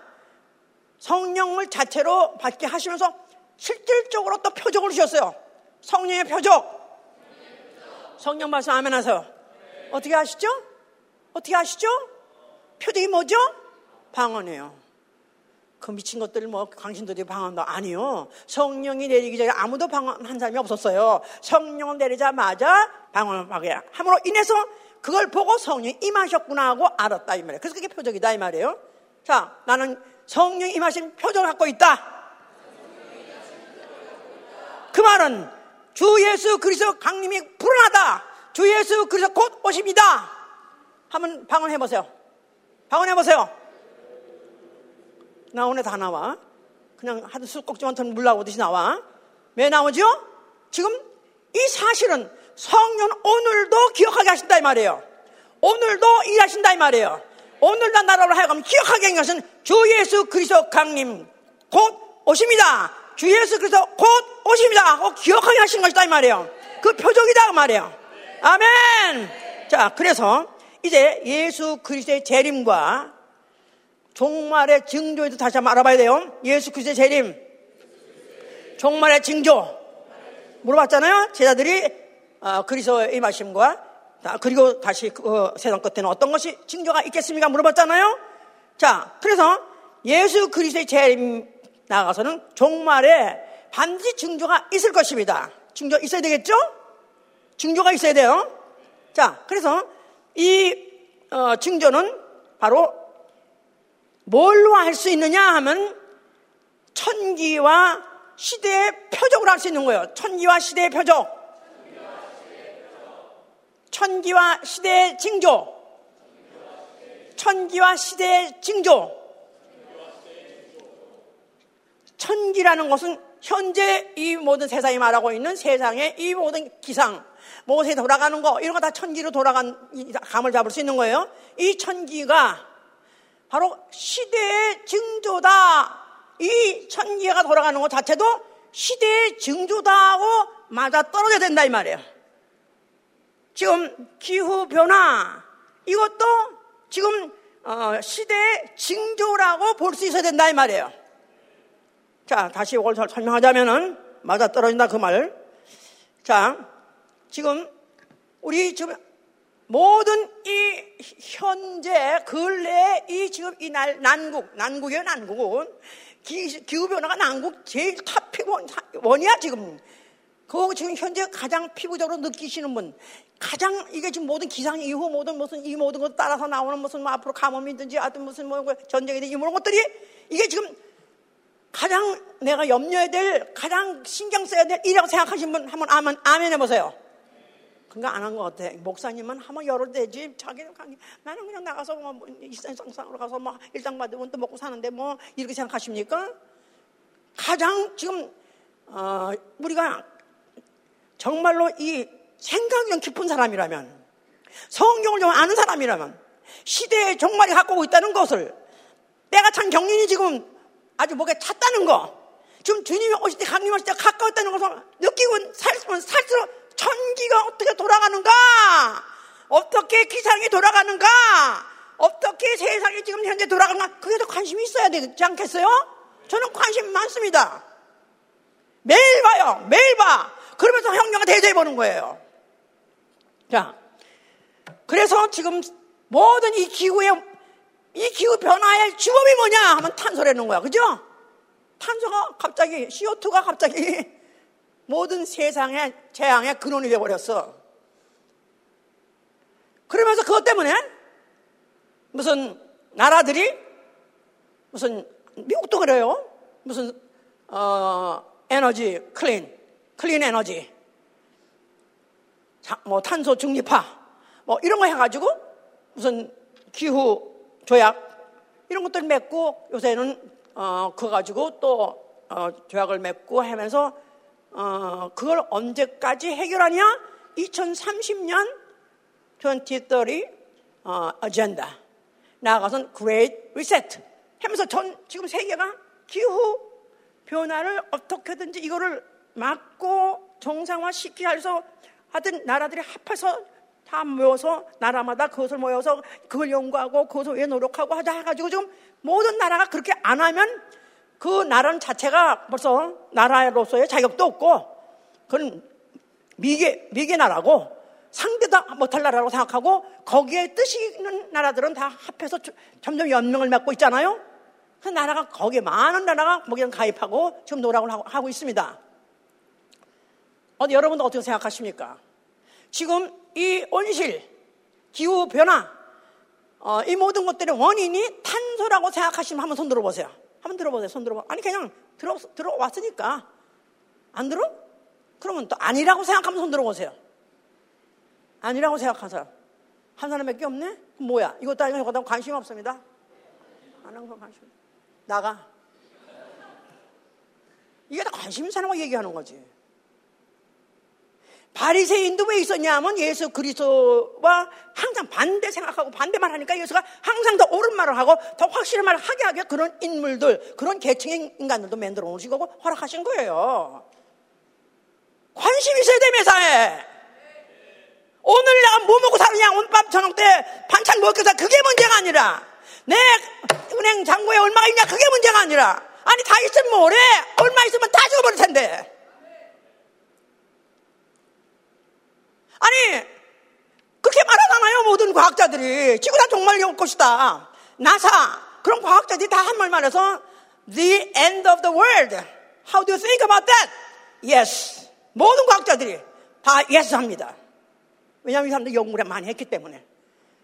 성령을 자체로 받게 하시면서 실질적으로 또 표적을 주셨어요. 성령의 표적. 성령 말씀 아멘 하세요. 어떻게 하시죠? 어떻게 하시죠? 표적이 뭐죠? 방언이에요. 그 미친 것들 뭐 강신들이 방언도 아니요. 성령이 내리기 전에 아무도 방언한 사람이 없었어요. 성령을 내리자마자 방언을 하게 함으로 인해서 그걸 보고 성령이 임하셨구나 하고 알았다 이 말이에요. 그래서 그게 표적이다 이 말이에요. 자, 나는 성령 임하신 표적을 갖고 있다. 그 말은 주 예수 그리스도 강림이 불안하다. 주 예수 그리스도 곧 오십니다. 한번 방언해 보세요. 방언해 보세요. 나 오늘 다 나와. 그냥 하도 술꼭지만큼 물 나오듯이 나와. 왜 나오죠? 지금 이 사실은 성령 오늘도 기억하게 하신다 이 말이에요. 오늘도 일하신다 이 말이에요. 오늘도 나라를 하여금 기억하게 한 것은 주 예수 그리스도 강림 곧 오십니다. 주 예수 그리스도 곧 오십니다. 꼭 기억하게 하신 것이다 이 말이에요. 그 표적이다 그 말이에요. 아멘. 자, 그래서 이제 예수 그리스도의 재림과 종말의 징조에도 다시 한번 알아봐야 돼요. 예수 그리스도의 재림, 종말의 징조 물어봤잖아요. 제자들이 어, 그리스도의 임하심과 그리고 다시 그, 어, 세상 끝에는 어떤 것이 징조가 있겠습니까? 물어봤잖아요. 자, 그래서 예수 그리스도의 재림 나가서는 종말에 반드시 징조가 있을 것입니다. 징조 있어야 되겠죠? 징조가 있어야 돼요. 자, 그래서 이 어, 징조는 바로 뭘로 할 수 있느냐 하면 천기와 시대의 표적으로 할 수 있는 거예요. 천기와 시대의 표적. 천기와 시대의 징조. 천기와 시대의 징조. 천기라는 것은 현재 이 모든 세상이 말하고 있는 세상의 이 모든 기상, 무엇에 돌아가는 거, 이런 거 다 천기로 돌아간 감을 잡을 수 있는 거예요. 이 천기가 바로 시대의 징조다. 이 천기가 돌아가는 것 자체도 시대의 징조다 하고 맞아 떨어져야 된다 이 말이에요. 지금 기후 변화 이것도 지금 어, 시대의 징조라고 볼 수 있어야 된다 이 말이에요. 자, 다시 이걸 설명하자면은 맞아 떨어진다 그 말. 자, 지금 우리 지금 모든 이 현재 근래 이 지금 이 날 난국 난국이에요 난국은 기후 변화가 난국 제일 탑 피원 원이야 지금. 그 지금 현재 가장 피부적으로 느끼시는 분, 가장 이게 지금 모든 기상 이후 모든 무슨 이 모든 것 따라서 나오는 무슨 뭐 앞으로 가뭄이든지 하여튼 무슨 뭐 전쟁이든지 이런 것들이 이게 지금 가장 내가 염려해야 될 가장 신경 써야 될 일이라고 생각하시는 분 한번 아멘, 아멘 해보세요. 그러니까 안한 것 같아. 목사님은 한번 열을 대지. 자기는 관계. 나는 그냥 나가서 뭐 일상상으로 가서 뭐 일당 받으면 또 먹고 사는데 뭐 이렇게 생각하십니까? 가장 지금 어, 우리가 정말로 이 생각이 좀 깊은 사람이라면 성경을 좀 아는 사람이라면 시대에 종말이 갖고 있다는 것을 내가 참 경륜이 지금 아주 목에 찼다는 거 지금 주님이 오실 때 강림하실 때 가까웠다는 것을 느끼고 살면 살수록 천기가 어떻게 돌아가는가? 어떻게 기상이 돌아가는가? 어떻게 세상이 지금 현재 돌아가는가? 그게 더 관심이 있어야 되지 않겠어요? 저는 관심 많습니다. 매일 봐요. 매일 봐. 그러면서 형령을 대조해 보는 거예요 자 그래서 지금 모든 이 기후의 이 기후 변화의 주범이 뭐냐 하면 탄소라는 거야. 그죠? 탄소가 갑자기 CO2가 갑자기 모든 세상의 재앙의 근원이 되어 버렸어. 그러면서 그것 때문에 무슨 나라들이 무슨 미국도 그래요. 무슨 어 에너지 clean clean 에너지 뭐 탄소 중립화 뭐 이런 거 해가지고 무슨 기후 조약 이런 것들 맺고 요새는 어, 그거 가지고 또 어, 조약을 맺고 하면서 어, 그걸 언제까지 해결하냐? 2030년 2030 어, 어젠다 나아가선 Great Reset 하면서 전 지금 세계가 기후 변화를 어떻게든지 이거를 막고 정상화시키기 위해서 하여튼 나라들이 합해서 다 모여서 나라마다 그것을 모여서 그걸 연구하고 그것을 위해 노력하고 하자 해가지고 지금 모든 나라가 그렇게 안 하면 그 나라는 자체가 벌써 나라로서의 자격도 없고 그건 미개, 미개 나라고 상대도 못할 나라라고 생각하고 거기에 뜻이 있는 나라들은 다 합해서 점점 연명을 맺고 있잖아요. 그 나라가 거기에 많은 나라가 거기에 가입하고 지금 노력을 하고 있습니다. 어디 여러분도 어떻게 생각하십니까? 지금 이 온실, 기후 변화, 어, 이 모든 것들의 원인이 탄소라고 생각하시면 한번 손 들어보세요. 한번 들어보세요. 손 들어봐. 아니 그냥 들어 들어왔으니까 안 들어? 그러면 또 아니라고 생각하면 손 들어보세요. 아니라고 생각한 사람 한 사람밖에 없네? 뭐야? 이것도 아니고 이것도 관심 없습니다. 안 하는 거 관심. 나가. 이게 다 관심 있는 사람과 얘기하는 거지. 바리새인도 왜 있었냐면 예수 그리스도와 항상 반대 생각하고 반대만 하니까 예수가 항상 더 옳은 말을 하고 더 확실한 말을 하게 하게 그런 인물들 그런 계층의 인간들도 만들어 놓으시고 허락하신 거예요. 관심 있어야 돼 매사에. 오늘 내가 뭐 먹고 사느냐? 오늘 밤 저녁 때 반찬 먹겠다 그게 문제가 아니라. 내 은행 잔고에 얼마가 있냐? 그게 문제가 아니라. 아니 다 있으면 뭐래 얼마 있으면 다 죽어버릴 텐데 아니, 그렇게 말하잖아요. 모든 과학자들이. 지구가 정말 올 것이다. 나사. 그런 과학자들이 다 한 말만 해서 The end of the world. How do you think about that? Yes. 모든 과학자들이 다 yes 합니다. 왜냐하면 이 사람들 연구를 많이 했기 때문에.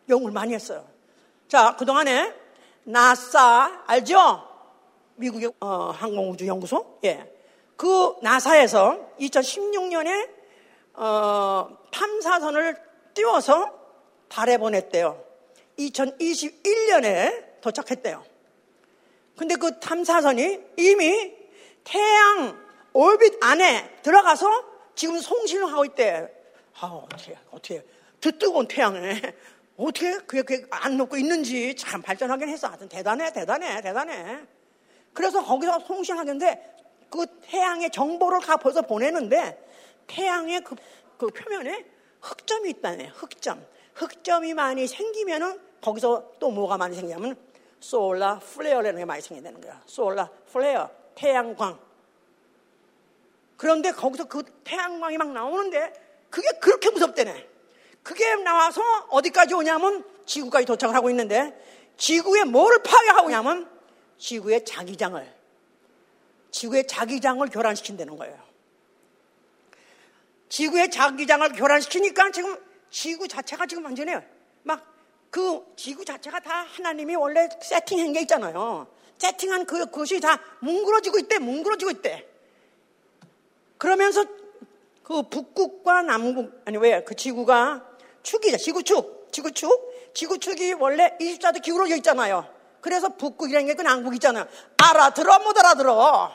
연구를 많이 했어요. 자, 그동안에 나사, 알죠? 미국의 어, 항공우주연구소? 예. 그 나사에서 2016년에 어, 탐사선을 띄워서 달에 보냈대요. 2021년에 도착했대요. 근데 그 탐사선이 이미 태양 올빗 안에 들어가서 지금 송신을 하고 있대. 아, 어떻게, 어떻게, 더 뜨거운 태양에 어떻게 그렇게 안 녹고 있는지 참 발전하긴 했어. 하여튼 대단해, 대단해, 대단해. 그래서 거기서 송신하는데 그 태양의 정보를 가 벌써 보내는데 태양의 그, 그 표면에 흑점이 있다네. 흑점. 흑점이 많이 생기면은 거기서 또 뭐가 많이 생기냐면 solar flare라는 게 많이 되는 거야. solar flare. 태양광. 그런데 거기서 그 태양광이 막 나오는데 그게 그렇게 무섭대네. 그게 나와서 어디까지 오냐면 지구까지 도착을 하고 있는데 지구에 뭘 파괴하고 있냐면 지구의 자기장을 지구의 자기장을 교란시킨다는 거예요. 지구의 자기장을 교란시키니까 지금 지구 자체가 지금 완전히 막 그 지구 자체가 다 하나님이 원래 세팅한 게 있잖아요. 세팅한 그, 그것이 다 뭉그러지고 있대, 뭉그러지고 있대. 그러면서 그 북극과 남극, 아니 왜, 그 지구가 축이죠. 지구축, 지구축. 지구축이 원래 24도 기울어져 있잖아요. 그래서 북극이라는 게 그 남극 있잖아요. 알아들어, 못 알아들어?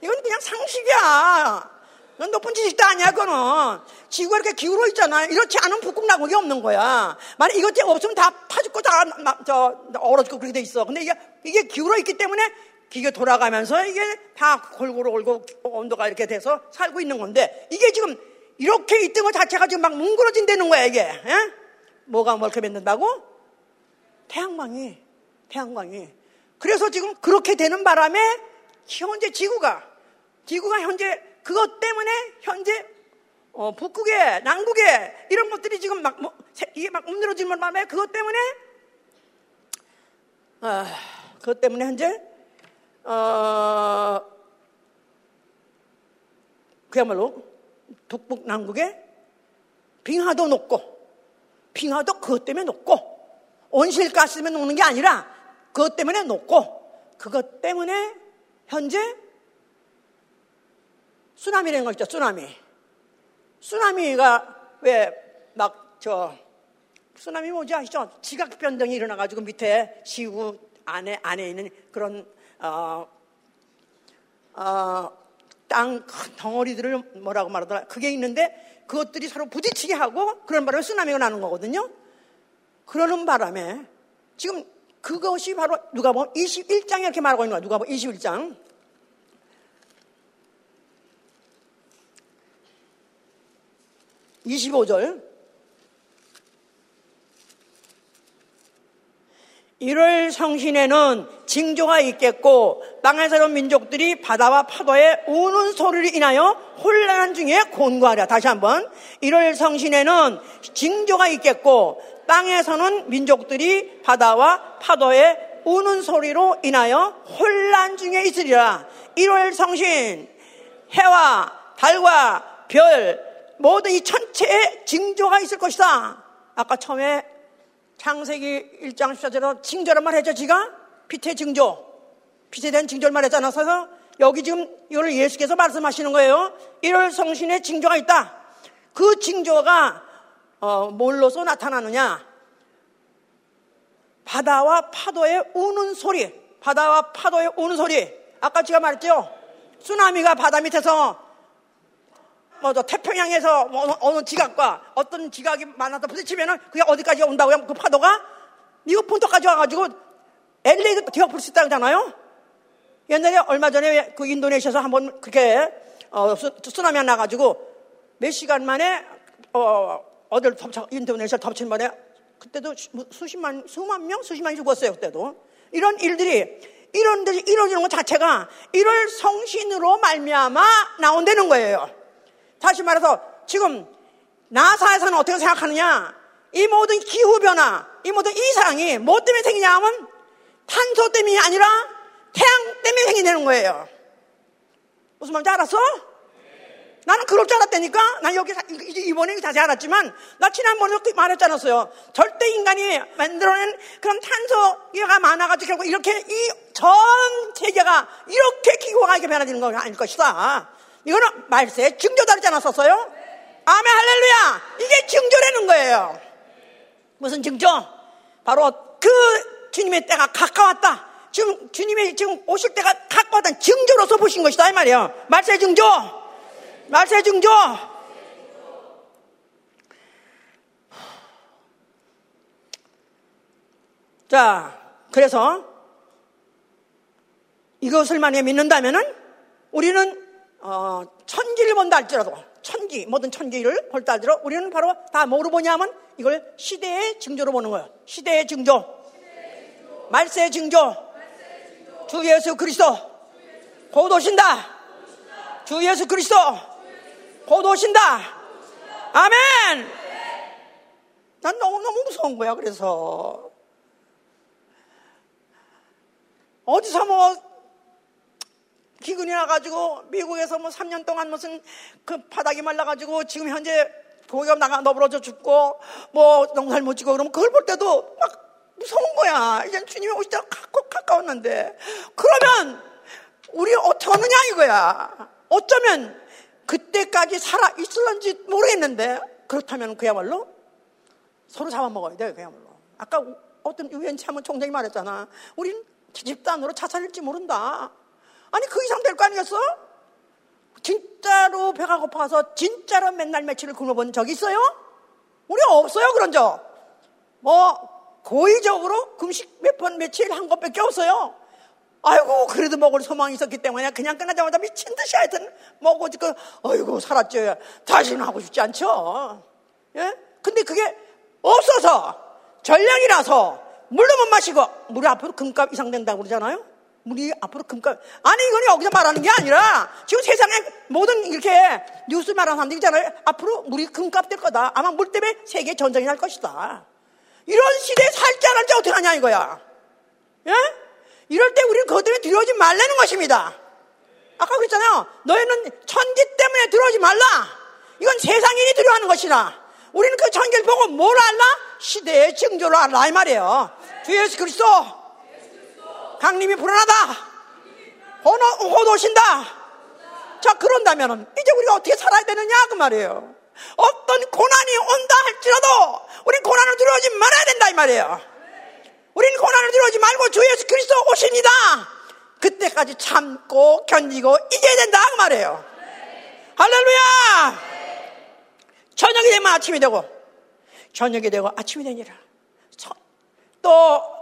이건 그냥 상식이야. 이건 높은 지식도 아니야, 그거는. 지구가 이렇게 기울어 있잖아요. 이렇지 않은 북극 남극이 없는 거야. 만약 이것이 없으면 다 파죽고 다, 저, 얼어 죽고 그렇게 돼 있어. 근데 이게, 이게 기울어 있기 때문에 기계 돌아가면서 이게 다 골고루 골고 온도가 이렇게 돼서 살고 있는 건데 이게 지금 이렇게 있던 것 자체가 지금 막 뭉그러진다는 거야 이게 에? 뭐가 뭘게 맺는다고? 태양광이 태양광이 그래서 지금 그렇게 되는 바람에 현재 지구가 지구가 현재 그것 때문에 현재 어, 북극에 남극에 이런 것들이 지금 막 뭐, 이게 막 움들어지는 바람에 그것 때문에 아, 그것 때문에 현재 어, 그야말로 북북 남극에 빙하도 높고 빙하도 그것 때문에 높고 온실가스 때문에 녹는 게 아니라 그것 때문에 높고 그것 때문에 현재 쓰나미라는 거 있죠 쓰나미 쓰나미가 왜 막 저 쓰나미 뭐지 아시죠? 지각 변동이 일어나가지고 밑에 지구 안에 안에 있는 그런 어, 어, 땅 덩어리들을 뭐라고 말하더라. 그게 있는데 그것들이 서로 부딪히게 하고 그런 바람에 쓰나미가 나는 거거든요. 그러는 바람에 지금 그것이 바로 누가 보면 21장에 이렇게 말하고 있는 거야. 누가 보면 21장. 25절 1월 성신에는 징조가 있겠고 땅에 사는 민족들이 바다와 파도에 우는 소리를 인하여 혼란 중에 곤고하랴. 다시 한번 1월 성신에는 징조가 있겠고 땅에서는 민족들이 바다와 파도에 우는 소리로 인하여 혼란 중에 있으리라. 1월 성신 해와 달과 별 모든 이 천체에 징조가 있을 것이다. 아까 처음에 창세기 1장 14절로 징조란 말 했죠, 지가? 빛의 징조. 빛에 대한 징조를 말했잖아. 그래서 여기 지금 이걸 예수께서 말씀하시는 거예요. 1월 성신의 징조가 있다. 그 징조가 어, 뭘로서 나타나느냐? 바다와 파도의 우는 소리. 바다와 파도의 우는 소리. 아까 제가 말했죠. 쓰나미가 바다 밑에서 뭐저 태평양에서 뭐 어느 지각과 어떤 지각이 많아서 부딪히면은 그게 어디까지 온다고요? 그 파도가 미국 본토까지 와가지고 LA도 뒤엎을 수 있다잖아요. 옛날에 얼마 전에 그 인도네시아에서 한번 그렇게 어, 쓰나미가 나가지고 몇 시간 만에 어, 어딜 덮쳐 인도네시아 덮친 번에 그때도 수십만 수만 명 수십만이 죽었어요 그때도 이런 일들이 이런 일들이 이루어지는 것 자체가 이럴 성신으로 말미암아 나온다는 거예요. 다시 말해서 지금 나사에서는 어떻게 생각하느냐? 이 모든 기후변화, 이 모든 이상이 뭐 때문에 생기냐 하면 탄소 때문이 아니라 태양 때문에 생기는 거예요. 무슨 말인지 알았어? 나는 그럴 줄 알았다니까? 난 여기, 이번에 자세히 알았지만, 나 지난번에 그 말했잖았어요. 절대 인간이 만들어낸 그런 탄소가 많아가지고 결국 이렇게 이 전 세계가 이렇게 기후가 이렇게 변화되는 건 아닐 것이다. 이거는 말세 증조다르지 않았었어요? 아멘 할렐루야! 이게 증조라는 거예요. 무슨 증조? 바로 그 주님의 때가 가까웠다. 지금 주님의 지금 오실 때가 가까웠다는 증조로서 보신 것이다 이 말이에요. 말세 증조. 말세 증조. 자, 그래서 이것을 만약에 믿는다면은 우리는 어, 천지를 본다 할지라도 천지 모든 천지를 볼다 할지라도 우리는 바로 다 뭐로 보냐면 이걸 시대의 증조로 보는 거예요. 시대의 증조, 말세의 증조, 주 예수 그리스도 곧 오신다. 주 예수 그리스도 곧 오신다. 아멘. 난 너무너무 무서운 거야, 그래서. 어디서 뭐, 기근이 나가지고, 미국에서 뭐 3년 동안 무슨 그 바닥이 말라가지고, 지금 현재 고기가 나가 너부러져 죽고, 뭐 농사를 못 지고 그러면 그걸 볼 때도 막 무서운 거야. 이제 주님이 오실 때가 가까웠는데. 그러면, 우리 어떻게 하느냐 이거야. 어쩌면 그때까지 살아 있을런지 모르겠는데, 그렇다면 그야말로 서로 잡아먹어야 돼, 그야말로. 아까 어떤 유엔 참은 총장이 말했잖아. 우린 집단으로 자살일지 모른다. 아니, 그 이상 될 거 아니겠어? 진짜로 배가 고파서 진짜로 맨날 며칠을 굶어본 적 있어요? 우리 없어요, 그런 적. 뭐, 고의적으로 금식 몇 번 며칠 한 것밖에 없어요. 아이고, 그래도 먹을 소망이 있었기 때문에 그냥 끝나자마자 미친 듯이 하여튼 먹고, 그, 아이고, 살았죠. 다시는 하고 싶지 않죠. 예? 근데 그게 없어서 전량이라서 물도 못 마시고 물이 앞으로 금값 이상 된다고 그러잖아요. 물이 앞으로 금값 아니 이건 여기서 말하는 게 아니라 지금 세상에 모든 이렇게 뉴스 말하는 사람들 있잖아요. 앞으로 물이 금값 될 거다. 아마 물 때문에 세계 전쟁이 날 것이다. 이런 시대에 살지 않을지 어떻게 하냐 이거야. 예? 이럴 때 우리는 그것 때문에 들어오지 말라는 것입니다. 아까 그랬잖아요. 너희는 천지 때문에 들어오지 말라. 이건 세상인이 들어하는 것이다. 우리는 그 천기를 보고 뭘 알라? 시대의 징조를 알라 이 말이에요. 주 예수 그리스도 강림이 불안하다. 곧 오신다. 자 그런다면 이제 우리가 어떻게 살아야 되느냐 그 말이에요. 어떤 고난이 온다 할지라도 우리 고난을 두려워하지 말아야 된다 이 말이에요. 우리는 고난을 두려워하지 말고 주 예수 그리스도 오십니다. 그때까지 참고 견디고 이겨야 된다 그 말이에요. 할렐루야! 저녁이 되면 아침이 되고 저녁이 되고 아침이 되니라. 또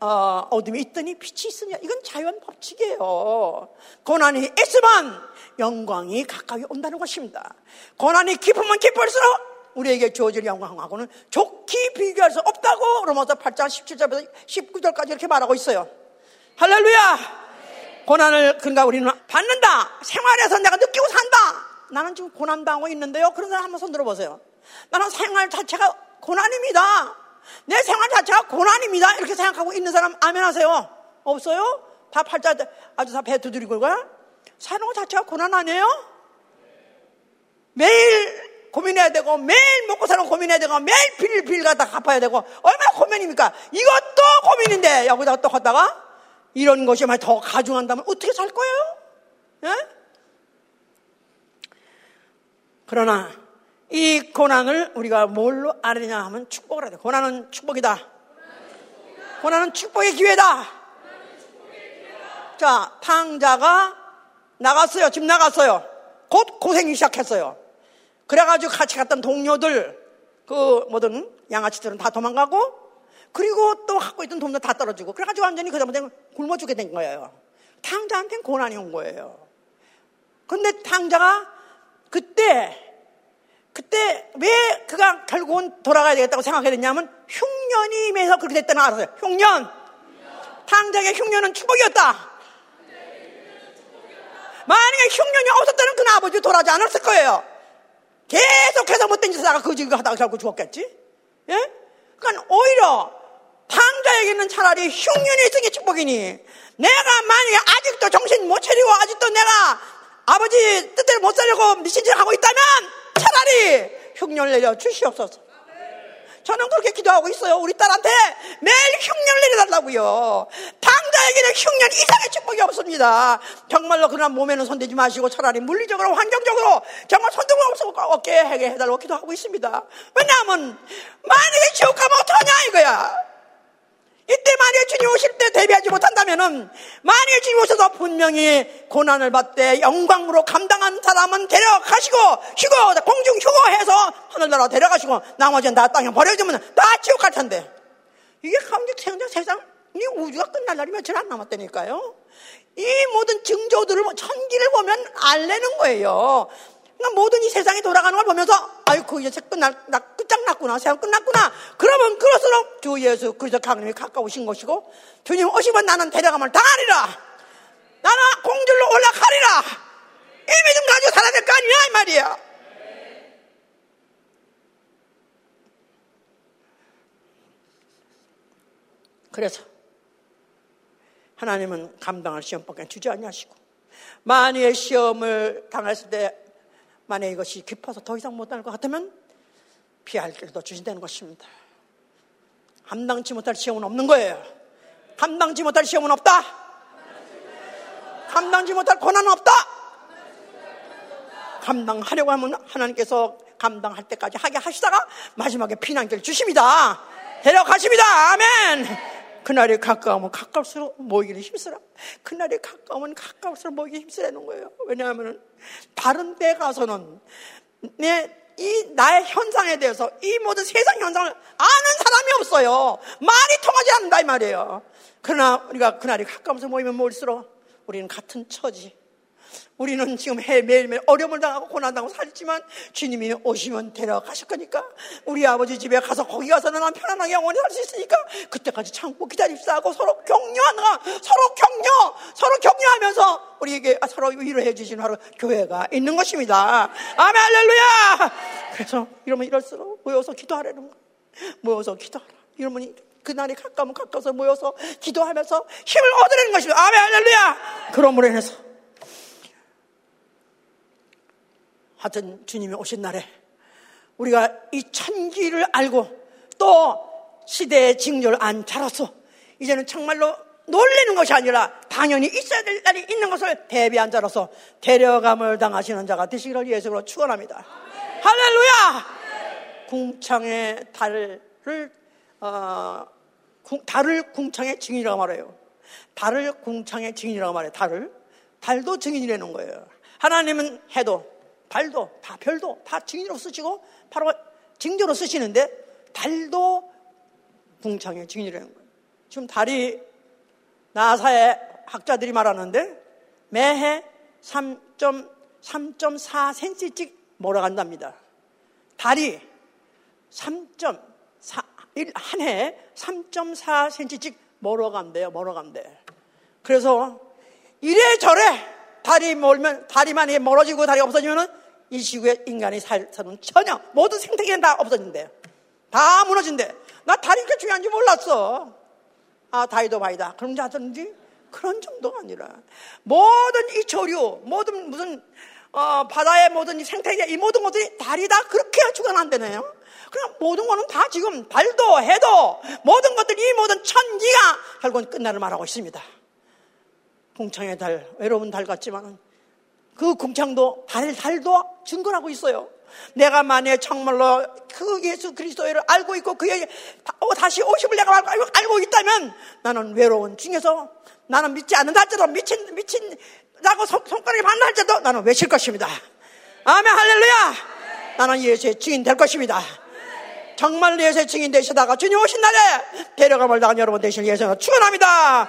어, 어둠이 있더니 빛이 있으냐. 이건 자연 법칙이에요. 고난이 있으면 영광이 가까이 온다는 것입니다. 고난이 깊으면 깊을수록 우리에게 주어질 영광하고는 좋게 비교할 수 없다고 로마서 8장 17절부터 19절까지 이렇게 말하고 있어요. 할렐루야! 고난을 그러니까 우리는 받는다. 생활에서 내가 느끼고 산다. 나는 지금 고난당하고 있는데요. 그런 사람 한번 손 들어보세요. 나는 생활 자체가 고난입니다. 내 생활 자체가 고난입니다. 이렇게 생각하고 있는 사람 아멘 하세요. 없어요? 다 팔자 아주 다배 두드리고 가? 사는 것 자체가 고난 아니에요? 매일 고민해야 되고 매일 먹고 사는 고민해야 되고 매일 빌, 빌 갖다 갚아야 되고 얼마나 고민입니까? 이것도 고민인데 여기다가 또 갖다가 이런 것이 만약 더 가중한다면 어떻게 살 거예요? 예? 그러나 이 고난을 우리가 뭘로 알느냐 하면 축복을 해야 돼. 고난은 축복이다. 고난은 축복의 기회다. 자, 탕자가 나갔어요. 집 나갔어요. 곧 고생이 시작했어요. 그래가지고 같이 갔던 동료들, 그 뭐든 양아치들은 다 도망가고, 그리고 또 갖고 있던 돈도 다 떨어지고, 그래가지고 완전히 그다음부터 굶어 죽게 된 거예요. 탕자한테는 고난이 온 거예요. 근데 탕자가 그때 그때 왜 그가 결국은 돌아가야 되겠다고 생각하게 됐냐면 흉년이 임해서 그렇게 됐다는 알았어요. 흉년. 탕자의 흉년은 축복이었다. 만약에 흉년이 없었다면 그는 아버지 돌아가지 않았을 거예요. 계속해서 못된 짓을 하다가 그지가 하다가 결국 죽었겠지. 예? 그러니까 오히려 탕자에게는 차라리 흉년이 게 축복이니 내가 만약에 아직도 정신 못 차리고 아직도 내가 아버지 뜻대로 못 살려고 미친 짓을 하고 있다면 차라리 흉년 내려 주시옵소서. 저는 그렇게 기도하고 있어요. 우리 딸한테 매일 흉년 내려달라고요. 당자에게는 흉년 이상의 축복이 없습니다. 정말로 그러나 몸에는 손대지 마시고 차라리 물리적으로 환경적으로 정말 손들고 없게 하게 해달라고 기도하고 있습니다. 왜냐하면 만약에 지옥 가면 어떡하냐 이거야. 이때 만약에 주님 오실 때 대비하지 못한다면은 만약에 주님 오셔서 분명히 고난을 받되 영광으로 감당한 사람은 데려가시고 휴거 공중 휴거해서 하늘나라 데려가시고 나머지는 다 땅에 버려주면 다 지옥 갈 텐데 이게 감격 세상 세상 이 우주가 끝날 날이 며칠 안 남았다니까요. 이 모든 증조들을 천기를 보면 알래는 거예요. 그러니까 모든 이 세상이 돌아가는 걸 보면서 아이고 이제 끝날 나 끝장났구나. 세상 끝났구나. 그러면 그럴수록 주 예수 그리스도 강림이 가까우신 것이고 주님 오시면 나는 데려가면 당하리라. 나는 공주로 올라가리라. 이미 좀 가지고 살아야 될 거 아니냐 이 말이야. 그래서 하나님은 감당할 시험밖에 주지 않냐시고 만일 시험을 당했을 때 만에 이것이 깊어서 더 이상 못할 것 같으면 피할 길도 주신다는 것입니다. 감당치 못할 시험은 없는 거예요. 감당치 못할 시험은 없다. 감당치 못할 고난은 없다. 감당하려고 하면 하나님께서 감당할 때까지 하게 하시다가 마지막에 피난길 주십니다. 데려가십니다. 아멘. 그날이 가까우면 가까울수록 모이기는 힘쓰라. 그날이 가까우면 가까울수록 모이기 힘쓰라는 거예요. 왜냐하면 다른 데 가서는 내, 이 나의 현상에 대해서 이 모든 세상 현상을 아는 사람이 없어요. 말이 통하지 않는다 이 말이에요. 그러나 우리가 그날이 가까우면서 모이면 모일수록 우리는 같은 처지, 우리는 지금 해 매일매일 어려움을 당하고 고난당하고 살지만 주님이 오시면 데려가실 거니까 우리 아버지 집에 가서 거기 가서는 난 편안하게 영원히 살 수 있으니까 그때까지 참고 기다립시다 하고 서로 격려하나 서로 격려 서로 격려하면서 우리에게 서로 위로해 주시는 하루 교회가 있는 것입니다. 아멘 할렐루야! 그래서 이러면 이럴수록 모여서 기도하라는 거 모여서 기도하라. 이러면 그날이 가까우면 가까워서 모여서 기도하면서 힘을 얻으라는 것입니다. 아멘 할렐루야! 그러므로 인해서 하여튼 주님이 오신 날에 우리가 이 천기를 알고 또 시대의 징조를 안 자라서 이제는 정말로 놀리는 것이 아니라 당연히 있어야 될 날이 있는 것을 대비한 자로서 데려감을 당하시는 자가 되시기를 예수로 축원합니다. 할렐루야! 궁창의 달을 어, 달을 궁창의 증인이라고 말해요. 달을 궁창의 증인이라고 말해요. 달을 달도 증인이라는 거예요. 하나님은 해도 달도 다 별도 다 증인으로 쓰시고 바로 증조로 쓰시는데 달도 궁창의 증인이라는 거예요. 지금 달이 나사의 학자들이 말하는데 매해 3.3.4cm씩 몰아간답니다. 달이 3.4, 한 해에 3.4cm씩 몰아간대요, 몰아간대. 그래서 이래저래 다리 멀면 다리만 멀어지고 다리가 없어지면은 이 지구에 인간이 살, 사는 전혀 모든 생태계는 다 없어진대. 다 무너진대. 나 다리 가 중요한지 몰랐어. 아, 다이도 바이다. 줄 알았는지 그런 정도가 아니라 모든 이 조류, 모든 무슨 어, 바다의 모든 이 생태계, 이 모든 것들이 다리 다 그렇게 죽어난다네요. 그럼 모든 거는 다 지금 발도 해도 모든 것들이 이 모든 천지가 결국은 끝나를 말하고 있습니다. 궁창의 달, 외로운 달 같지만 그 궁창도 달, 달도 증거하고 있어요. 내가 만약 정말로 그 예수 그리스도를 알고 있고 그에게 어, 다시 오심을 내가 알고, 알고 있다면 나는 외로운 중에서 나는 믿지 않는다 할지라도 미친, 미친, 라고 손가락에 반다 할지라도 나는 외칠 것입니다. 아멘, 할렐루야! 나는 예수의 증인 될 것입니다. 정말 예수의 증인 되시다가 주님 오신 날에 데려감을 당한 여러분 되실 예수를 축원합니다.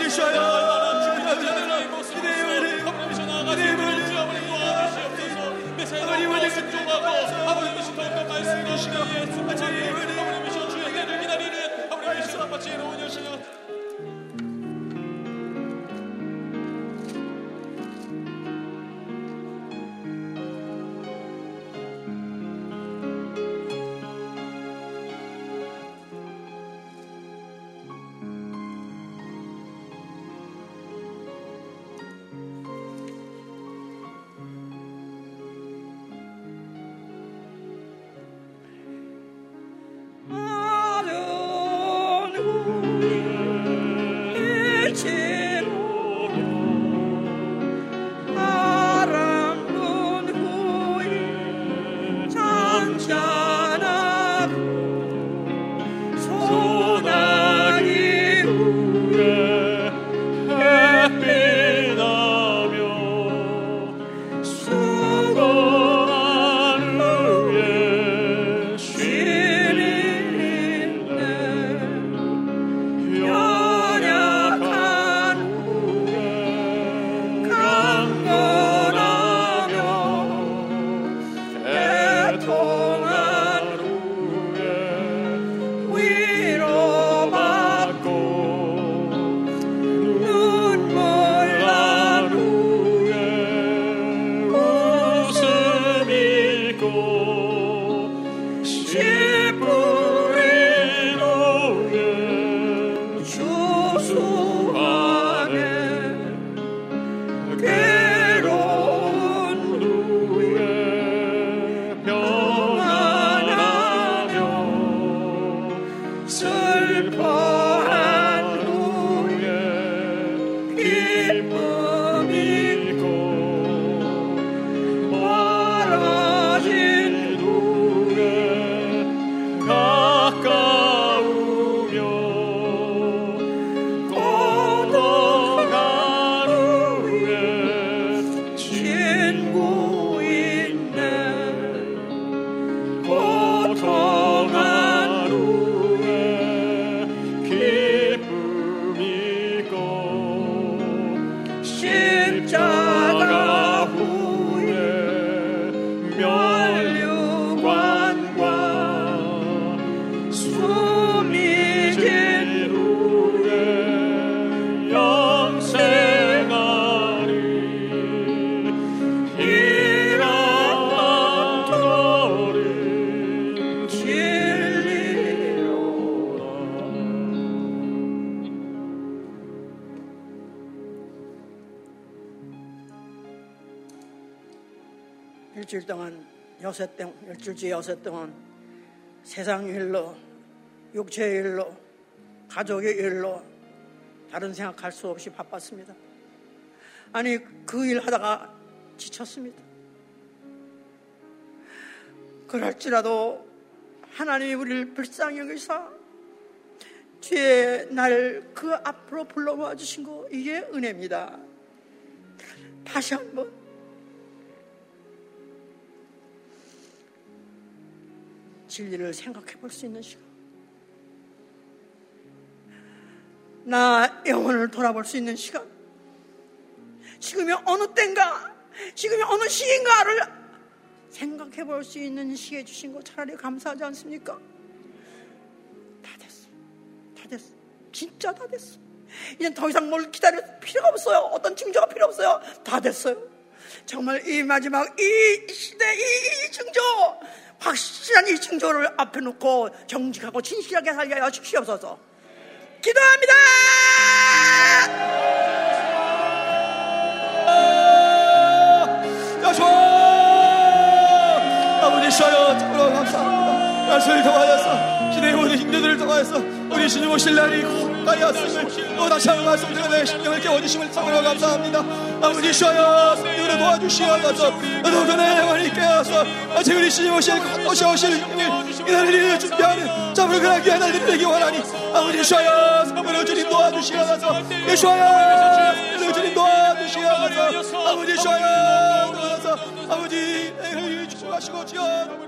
주시옵소서 아버님이시여 주의 은혜를 기다리는 아버님이시여 아버지 로운 여신여 여섯 동 일주일째 여섯 동안 세상 일로 육체의 일로 가족의 일로 다른 생각할 수 없이 바빴습니다. 아니 그 일 하다가 지쳤습니다. 그럴지라도 하나님이 우리를 불쌍히 여기사 뒤에 날그 앞으로 불러모아 주신 거 이게 은혜입니다. 다시 한번 진리를 생각해 볼 수 있는 시간. 나 영혼을 돌아볼 수 있는 시간. 지금이 어느 때인가, 지금이 어느 시인가를 생각해 볼 수 있는 시에 주신 거 차라리 감사하지 않습니까? 다 됐어. 다 됐어. 진짜 다 됐어. 이젠 더 이상 뭘 기다릴 필요가 없어요. 어떤 징조가 필요 없어요. 다 됐어요. 정말 이 마지막 이 시대 이, 이 징조 확실한 이 징조를 앞에 놓고 정직하고 진실하게 살게 하여 주시옵소서. 기도합니다. 야소 아버지 셔여 참으로 감사합니다 말씀을 통하여서 시대의 모든 힘들들을 통하여서 우리 주님 오실 날이 가까이었음을 또 다시 한번 말씀드려 내 심령을 깨워주심을 참으로 감사합니다. 아버지 셔여 우리를 도와주시옵소서 더욱더 내 영혼이 깨어서 아직 우리 주님 오실 것이 오실 일 이날을 준비하는 참으로 그날 귀한 날들이 되기 원하니 아버지 셔여 참으로 주님 도와주시옵소서 예수여 주님 도와주시옵소서 아버지 셔여 도와서 아버지 애를 축복하시고 지어